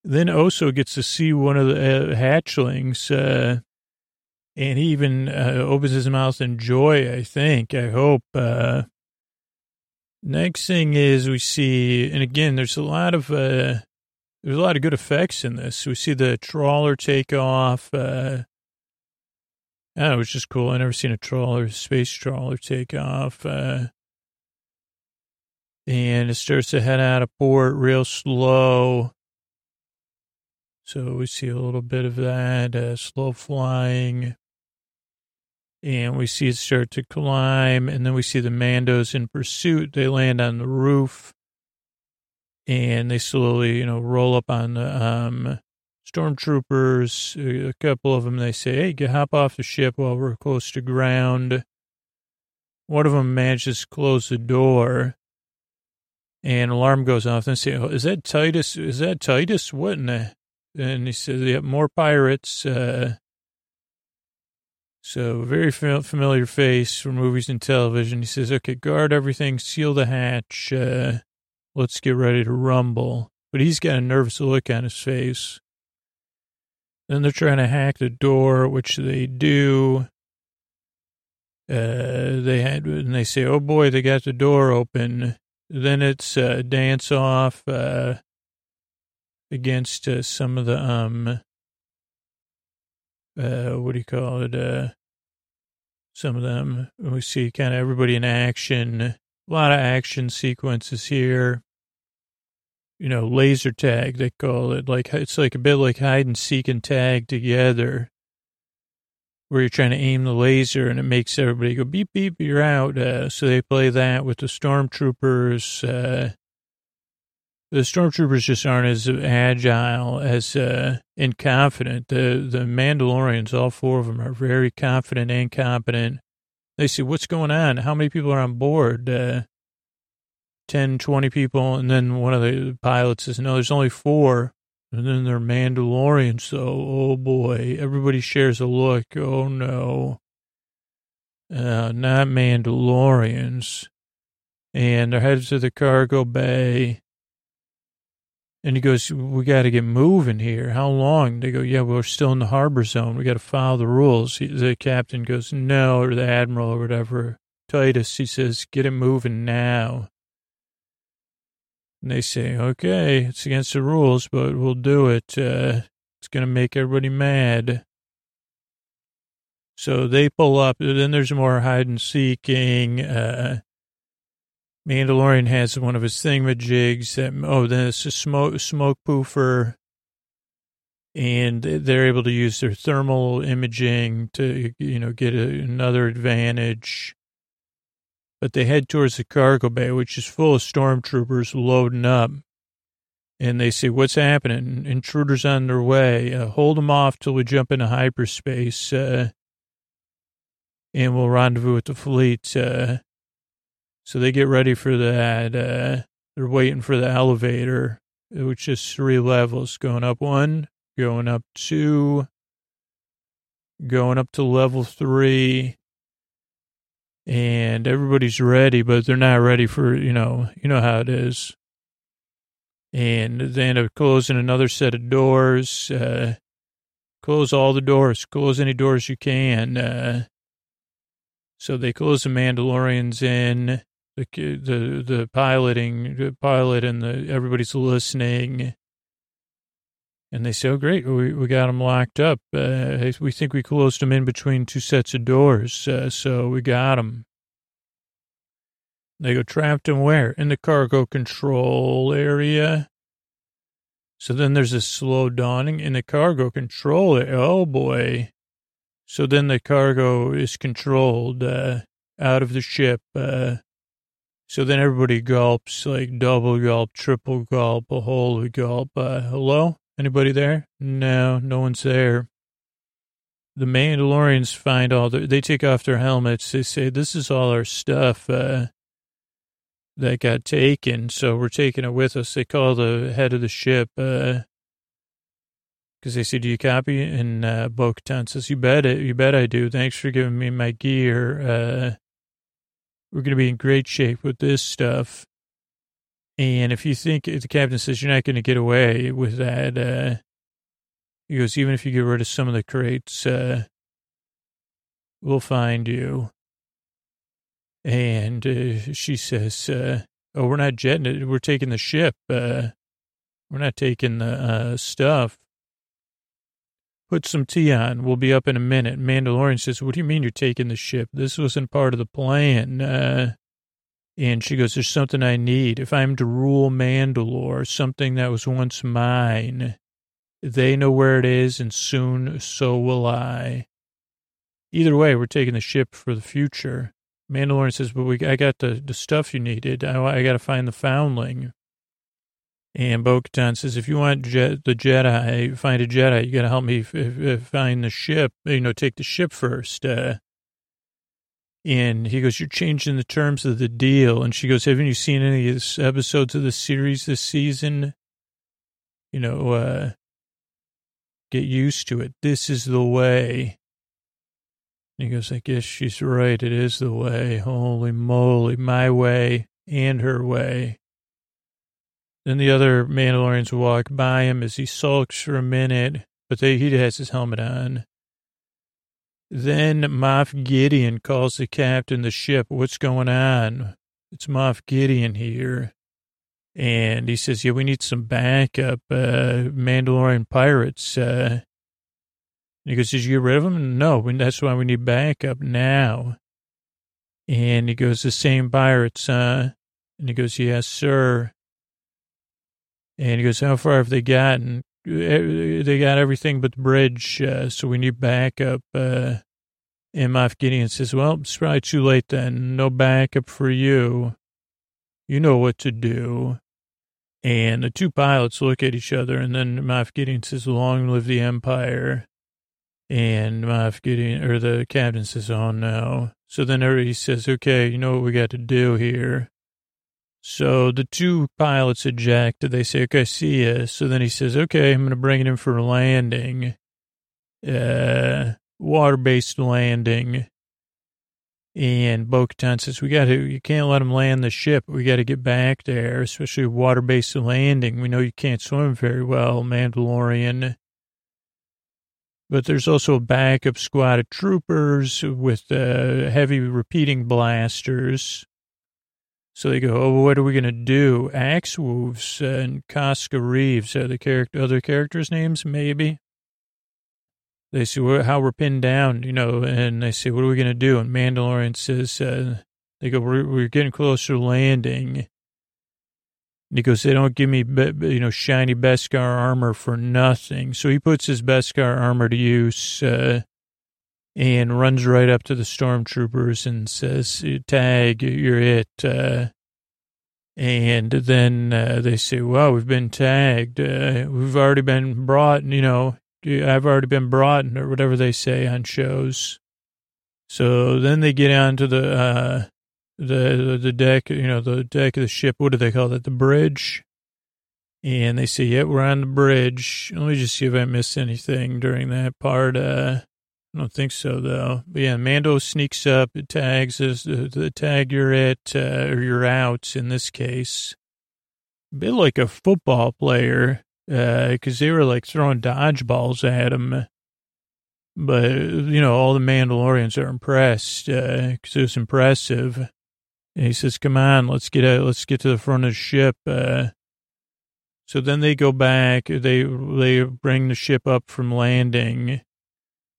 Then Oso gets to see one of the uh, hatchlings, uh, and he even uh, opens his mouth in joy, I think, I hope. Uh, next thing is we see, and again, there's a lot of, uh, there's a lot of good effects in this. We see the trawler take off. Oh, it was just cool. I never seen a trawler, space trawler take off. Uh, and it starts to head out of port real slow. So we see a little bit of that, uh, slow flying. And we see it start to climb. And then we see the Mandos in pursuit. They land on the roof. And they slowly, you know, roll up on the um, stormtroopers. A couple of them, they say, hey, get, hop off the ship while we're close to ground. One of them manages to close the door. And alarm goes off. And they say, oh, is that Titus? Is that Titus? What in the and he says, yeah, more pirates. Uh, so very familiar face from movies and television. He says, okay, guard everything, seal the hatch. Uh, let's get ready to rumble. But he's got a nervous look on his face. Then they're trying to hack the door, which they do. Uh, they had, and they say, oh boy, they got the door open. Then it's a dance off. Uh, against uh, some of the um uh what do you call it uh some of them we see kind of everybody in action a lot of action sequences here you know laser tag they call it like it's like a bit like hide and seek and tag together where you're trying to aim the laser and it makes everybody go beep beep you're out uh, so they play that with the stormtroopers uh the stormtroopers just aren't as agile as uh, and confident. The the Mandalorians, all four of them, are very confident and competent. They say, what's going on? How many people are on board? Uh, 10, 20 people. And then one of the pilots says, no, there's only four. And then they're Mandalorians. So, oh boy, everybody shares a look. Oh no. Uh, not Mandalorians. And they're headed to the cargo bay. And he goes, we got to get moving here. How long? They go, yeah, we're still in the harbor zone. We got to follow the rules. He, the captain goes, no, or the admiral or whatever. Titus, he says, get it moving now. And they say, okay, it's against the rules, but we'll do it. Uh, it's going to make everybody mad. So they pull up. Then there's more hide and seeking. Uh, Mandalorian has one of his thingamajigs. That, oh, then it's a smoke, smoke poofer. And they're able to use their thermal imaging to, you know, get a, another advantage. But they head towards the cargo bay, which is full of stormtroopers loading up. And they say, what's happening? Intruders on their way. Uh, hold them off till we jump into hyperspace. Uh, and we'll rendezvous with the fleet. Uh, so they get ready for that. Uh, they're waiting for the elevator, which is three levels going up one, going up two, going up to level three. And everybody's ready, but they're not ready for, you know, you know how it is. And then they end up closing another set of doors. Uh, close all the doors, close any doors you can. Uh, so they close the Mandalorians in the the the piloting the pilot and the everybody's listening and they say oh great we, we got them locked up uh, we think we closed them in between two sets of doors uh, so we got them they go trapped in where in the cargo control area so then there's a slow dawning in the cargo control area oh boy so then the cargo is controlled uh, out of the ship uh, so then everybody gulps, like double gulp, triple gulp, a whole gulp. Uh, hello? Anybody there? No, no one's there. The Mandalorians find all the, they take off their helmets. They say, this is all our stuff, uh, that got taken. So we're taking it with us. They call the head of the ship, uh, because they say, do you copy? And, uh, Bo-Katan says, you bet it. You bet I do. Thanks for giving me my gear. Uh, we're to be in great shape with this stuff. And if you think, the captain says you're not going to get away with that, uh, he goes, even if you get rid of some of the crates, uh, we'll find you. And uh, she says, uh, oh, we're not jetting it. We're taking the ship. Uh, we're not taking the uh, stuff. Put some tea on. We'll be up in a minute. Mandalorian says, What do you mean you're taking the ship? This wasn't part of the plan. Uh, and she goes, There's something I need. If I'm to rule Mandalore, something that was once mine, they know where it is, and soon so will I. Either way, we're taking the ship for the future. Mandalorian says, But we, I got the, the stuff you needed. I, I got to find the foundling. And Bo-Katan says, if you want jet, the Jedi, find a Jedi, you got to help me f- f- find the ship, you know, take the ship first. Uh, and he goes, you're changing the terms of the deal. And she goes, haven't you seen any of the episodes of the series this season? You know, uh, get used to it. This is the way. And he goes, I guess she's right. It is the way. Holy moly, my way and her way. Then the other Mandalorians walk by him as he sulks for a minute, but they, he has his helmet on. Then Moff Gideon calls the captain of the ship. What's going on? It's Moff Gideon here. And he says, yeah, we need some backup, uh, Mandalorian pirates. Uh, he goes, did you get rid of them? No, that's why we need backup now. And he goes, the same pirates, uh, and he goes, yes, sir. And he goes, how far have they gotten? They got everything but the bridge, uh, so we need backup. Uh, and Moff Gideon says, well, it's probably too late then. No backup for you. You know what to do. And the two pilots look at each other, and then Moff Gideon says, long live the Empire. And Moff Gideon, or the captain says, oh no. So then he says, okay, you know what we got to do here. So the two pilots eject. They say, okay, see ya. So then he says, okay, I'm going to bring it in for a landing. Uh, water-based landing. And Bo-Katan says, we got to, you can't let him land the ship. We got to get back there, especially water-based landing. We know you can't swim very well, Mandalorian. But there's also a backup squad of troopers with uh, heavy repeating blasters. So they go, oh, what are we going to do? Axe Woves and Koska Reeves are the character, other characters' names, maybe? They say, well, how we're pinned down, you know, and they say, what are we going to do? And Mandalorian says, uh, they go, we're, we're getting closer to landing. And he goes, they don't give me, you know, shiny Beskar armor for nothing. So he puts his Beskar armor to use, uh, and runs right up to the stormtroopers and says, tag, you're it. Uh, and then uh, they say, well, we've been tagged. Uh, we've already been brought, you know, I've already been brought, or whatever they say on shows. So then they get onto the uh, the the deck, you know, the deck of the ship. What do they call that? The bridge. And they say, "Yeah, we're on the bridge." Let me just see if I missed anything during that part. Uh, I don't think so though. But yeah, Mando sneaks up, tags us, the, tag you're at uh, or you're out in this case. A bit like a football player because uh, they were like throwing dodgeballs at him. But, you know, all the Mandalorians are impressed because uh, it was impressive. And he says, come on, let's get out, let's get to the front of the ship. Uh, so then they go back, they, they bring the ship up from landing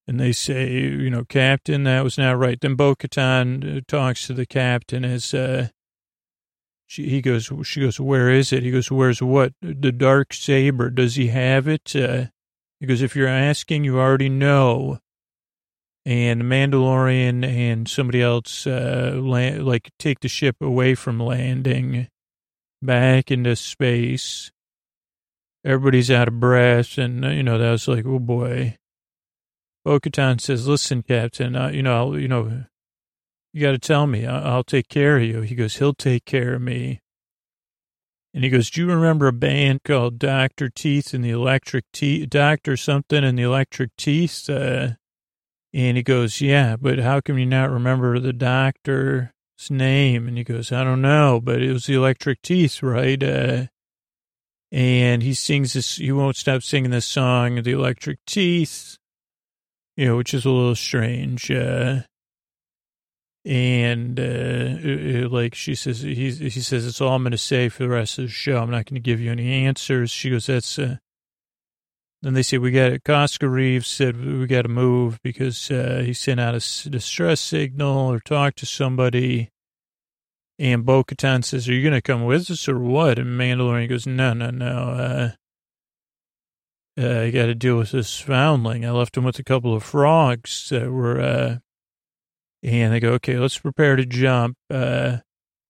and they say, you know, Captain, that was not right. Then Bo-Katan uh, talks to the captain as, uh, she, he goes, she goes, where is it? He goes, where's what? The dark saber. Does he have it? Uh, he goes, if you're asking, you already know. And Mandalorian and somebody else, uh, land, like take the ship away from landing back into space. Everybody's out of breath. And, uh, you know, that was like, oh boy. Bo-Katan says, listen, Captain, uh, you know, I'll, you know, you got to tell me. I'll take care of you. He goes, he'll take care of me. And he goes, do you remember a band called Dr. Teeth and the Electric Teeth, Dr. something and the Electric Teeth? Uh, and he goes, yeah, but how can you not remember the doctor's name? And he goes, I don't know, but it was the Electric Teeth, right? Uh, and he sings this, he won't stop singing this song, The Electric Teeth, you know, which is a little strange. Uh, and uh, it, it, like she says, he he says it's all I'm going to say for the rest of the show. I'm not going to give you any answers. She goes, that's. Uh, then they say we got it. Koska Reeves said we got to move because uh, he sent out a distress signal or talked to somebody. And Bo Katan says, Are you going to come with us or what? And Mandalorian goes, No, no, no. Uh, uh, I got to deal with this foundling. I left him with a couple of frogs that were uh, and they go, okay, let's prepare to jump. Uh,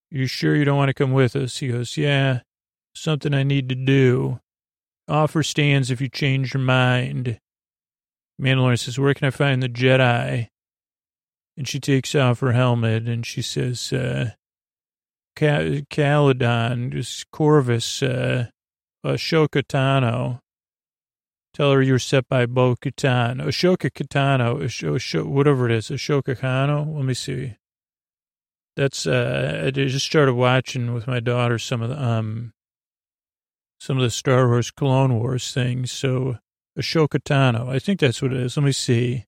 you sure you don't want to come with us? He goes, yeah, something I need to do. Offer stands if you change your mind. Mandalorian says, where can I find the Jedi? And she takes off her helmet and she says, uh, Calodan, just Corvus, uh, Ahsoka Tano. Tell her you were set by Bo Katan. Ahsoka Katano, Ahsoka, whatever it is, Ahsoka Kano. Let me see. That's, uh, I just started watching with my daughter some of the, um, some of the Star Wars Clone Wars things. So Ahsoka Tano, I think that's what it is. Let me see.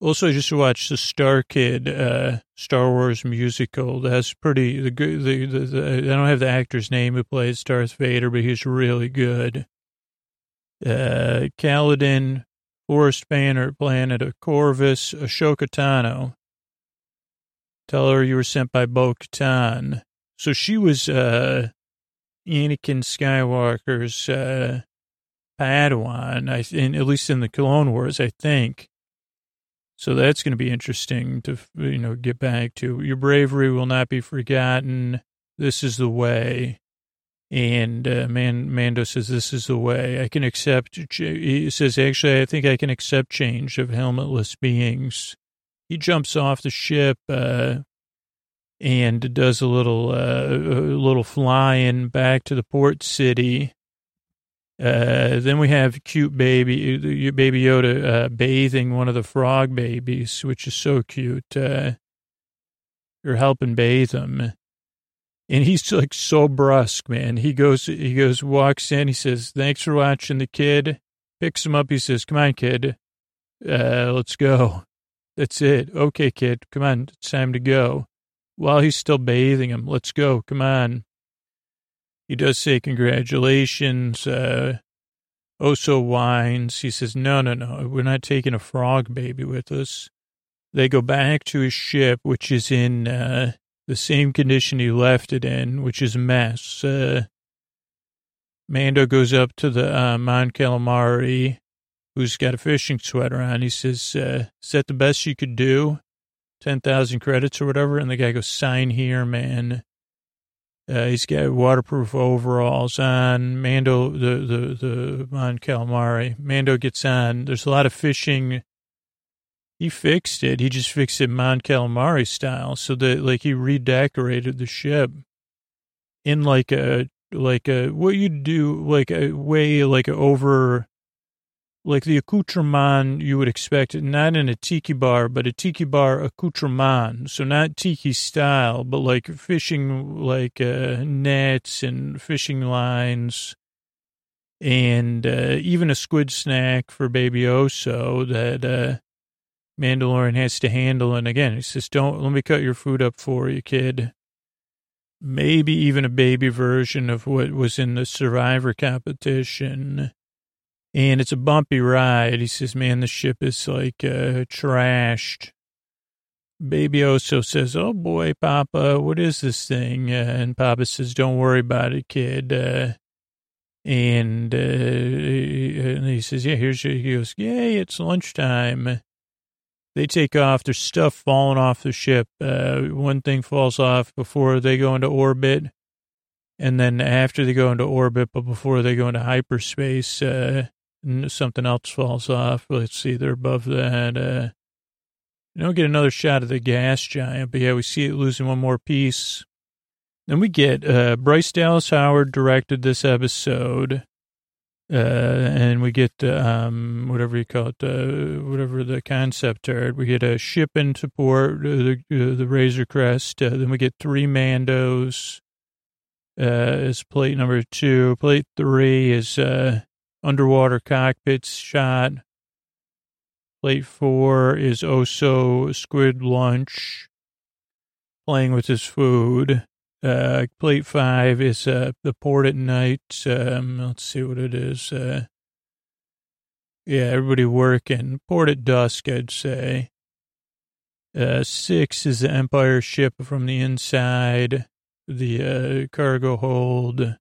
Also, I just watched the Star Kid, uh, Star Wars musical. That's pretty, the, the, the, the, I don't have the actor's name who plays Darth Vader, but he's really good uh, Calodan, Forest Banner, Planet of Corvus, Ahsoka Tano. Tell her you were sent by Bo-Katan. So she was, uh, Anakin Skywalker's, uh, Padawan, I in, at least in the Clone Wars, I think. So that's going to be interesting to, you know, get back to. Your bravery will not be forgotten. This is the way. And uh, Man, Mando says, this is the way I can accept. He says, actually, I think I can accept change of helmetless beings. he jumps off the ship, uh, and does a little, uh, little flying back to the port city. Uh, then we have cute baby, baby Yoda, uh, bathing one of the frog babies, which is so cute. Uh, you're helping bathe him. And he's like so brusque, man. He goes, he goes, walks in. He says, thanks for watching the kid. Picks him up. He says, come on, kid. Uh, let's go. That's it. Okay, kid. Come on. It's time to go. While he's still bathing him, let's go. Come on. He does say congratulations. Uh, Oso whines. He says, no, no, no. We're not taking a frog baby with us. They go back to his ship, which is in, uh, the same condition he left it in, which is a mess. Uh, Mando goes up to the uh, Mon Calamari, who's got a fishing sweater on. He says, uh, "Is that the best you could do? Ten thousand credits or whatever?" And the guy goes, "Sign here, man." Uh, he's got waterproof overalls on. Mando, the the the Mon Calamari. Mando gets on. There's a lot of fishing he fixed it. He just fixed it Mon Calamari style, so that like he redecorated the ship in like a like a what you do like a way like a over like the accoutrement you would expect not in a tiki bar, but a tiki bar accoutrement. So not tiki style, but like fishing, like uh, nets and fishing lines, and uh, even a squid snack for Baby Oso that uh, Mandalorian has to handle. And again, he says, don't, let me cut your food up for you, kid. Maybe even a baby version of what was in the Survivor competition. And it's a bumpy ride. He says, man, the ship is like uh, trashed. Baby Oso says, oh boy, Papa, what is this thing? Uh, and Papa says, don't worry about it, kid. Uh, and, uh, and he says, yeah, here's your, he goes, yay, it's lunchtime. They take off. There's stuff falling off the ship. Uh, one thing falls off before they go into orbit, and then after they go into orbit, but before they go into hyperspace, uh, something else falls off. Let's see, they're above that. Uh, you don't get another shot of the gas giant, but yeah, we see it losing one more piece. Then we get uh, Bryce Dallas Howard directed this episode and we get um, whatever you call it, uh, whatever the concept art. We get a ship into support, uh, the uh, the Razor Crest. Uh, then we get three Mandos. Uh, is plate number two. Plate three is uh, underwater cockpits shot. Plate four is Oso Squid Lunch, playing with his food. Uh, plate five is uh, the port at night. Um, let's see what it is. Uh, yeah, everybody working. Port at dusk, I'd say. Uh, six is the Empire ship from the inside, the uh, cargo hold.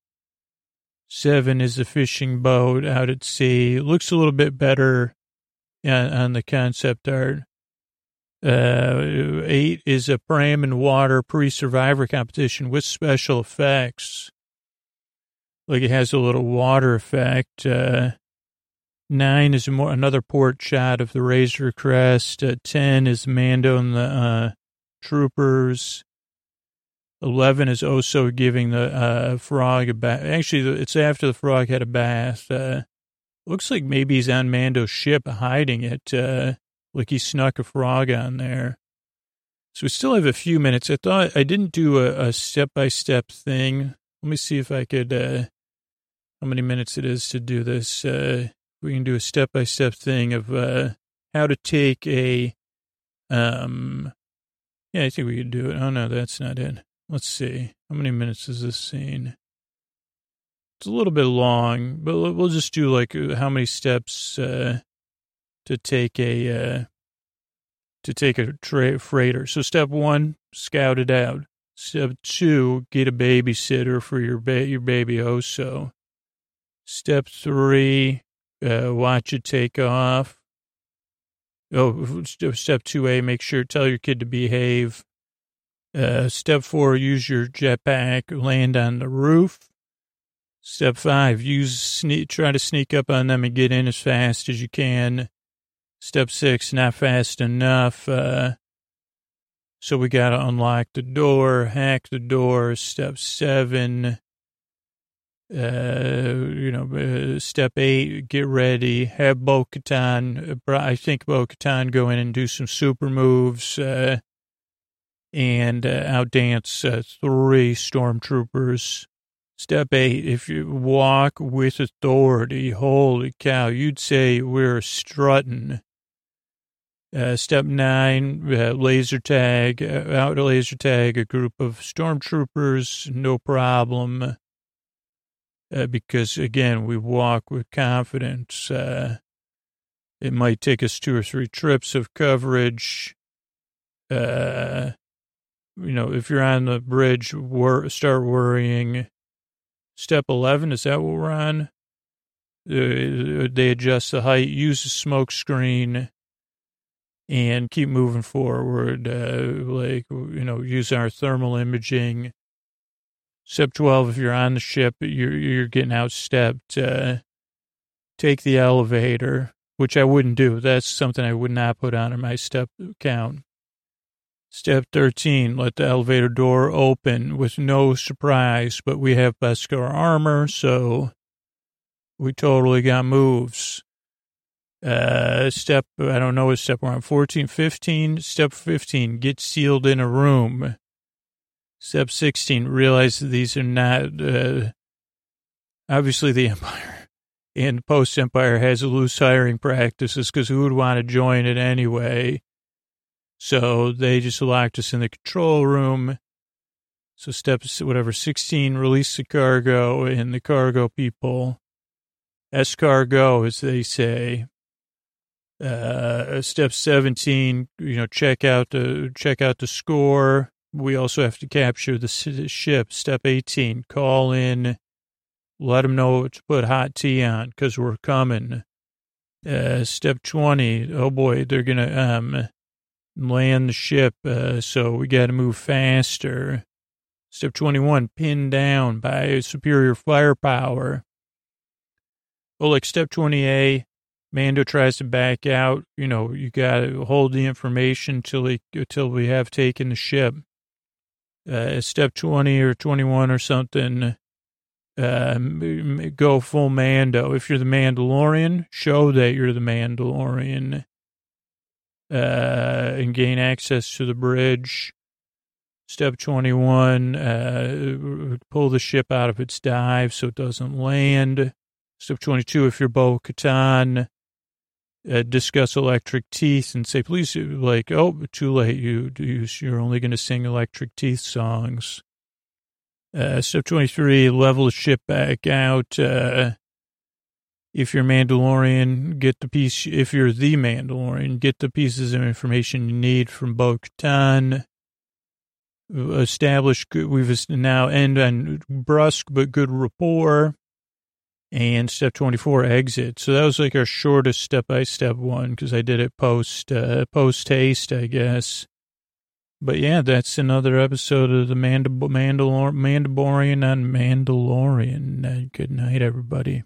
Seven is the fishing boat out at sea. Looks a little bit better on, on the concept art. Uh, eight is a pram and water pre-survivor competition with special effects. Like it has a little water effect. Uh, nine is more, another port shot of the Razor Crest. Uh, ten is Mando and the uh, troopers. Eleven is Oso giving the uh, frog a bath. Actually, it's after the frog had a bath. Uh, looks like maybe he's on Mando's ship hiding it. Like he snuck a frog on there. So we still have a few minutes. I thought I didn't do a, step by step thing. Let me see if I could, uh, how many minutes it is to do this. Uh, we can do a step by step thing of, uh, how to take a, um, yeah, I think we could do it. Oh no, that's not it. Let's see. How many minutes is this scene? It's a little bit long, but we'll just do like how many steps, uh, to take a uh, to take a tra- freighter. So step one, scout it out. Step two, get a babysitter for your ba- your baby Oso. Step three, uh, watch it take off. Oh, step two A, make sure tell your kid to behave. Uh, step four, use your jetpack, land on the roof. Step five, use sneak, try to sneak up on them and get in as fast as you can. Step six, not fast enough. Uh, so we got to unlock the door, hack the door. Step seven, uh, you know, uh, step eight, get ready, have Bo Katan. Uh, I think Bo Katan go in and do some super moves uh, and uh, outdance uh, three stormtroopers. Step eight, if you walk with authority, holy cow, you'd say we're strutting. Uh, step nine, uh, laser tag, uh, out laser tag a group of stormtroopers, no problem uh, because again, we walk with confidence. Uh, it might take us two or three trips of coverage. Uh, you know, if you're on the bridge, wor- start worrying. Step 11, is that what we're on? They adjust the height, use the smoke screen, and keep moving forward. Uh, like, you know, use our thermal imaging Step 12, if you're on the ship, you're, you're getting outstepped, uh, take the elevator, which I wouldn't do. That's something I would not put on my step count. Step 13, let the elevator door open with no surprise, but we have Beskar armor, so we totally got moves. Uh, step, I don't know what step on, 14, 15. Step 15, get sealed in a room. Step 16, realize these are not, uh, obviously the <laughs> Empire and post-Empire has loose hiring practices because who would want to join it anyway? So they just locked us in the control room. So step, whatever, 16, release the cargo and the cargo people. Escargo, as they say. Uh, step 17, you know, check out the, check out the score we also have to capture the ship. Step 18, call in, let them know to put hot tea on because we're coming. Uh, step 20, oh boy, they're going to um, land the ship, uh, so we got to move faster. Step 21, pinned down by superior firepower. Well, like step 20A, Mando tries to back out. You know, you got to hold the information till he, until we have taken the ship uh, step 20 or 21 or something, uh, go full Mando. If you're the Mandalorian, show that you're the Mandalorian uh, and gain access to the bridge. Step 21, uh, pull the ship out of its dive so it doesn't land. Step 22, if you're Bo Katan, uh, discuss electric teeth and say, please, like, oh, too late. You, you you're only going to sing electric teeth songs. Uh, step 23, level the ship back out. Uh, if you're Mandalorian, get the piece, if you're the Mandalorian, get the pieces of information you need from Bo Katan. Establish, we've now end on brusque but good rapport and step 24 exit. So that was like our shortest step by step one because I did it post uh, post haste, I guess. But yeah, that's another episode of the Mandal- Mandalor- Mandalorian on Mandalorian. Uh, good night, everybody.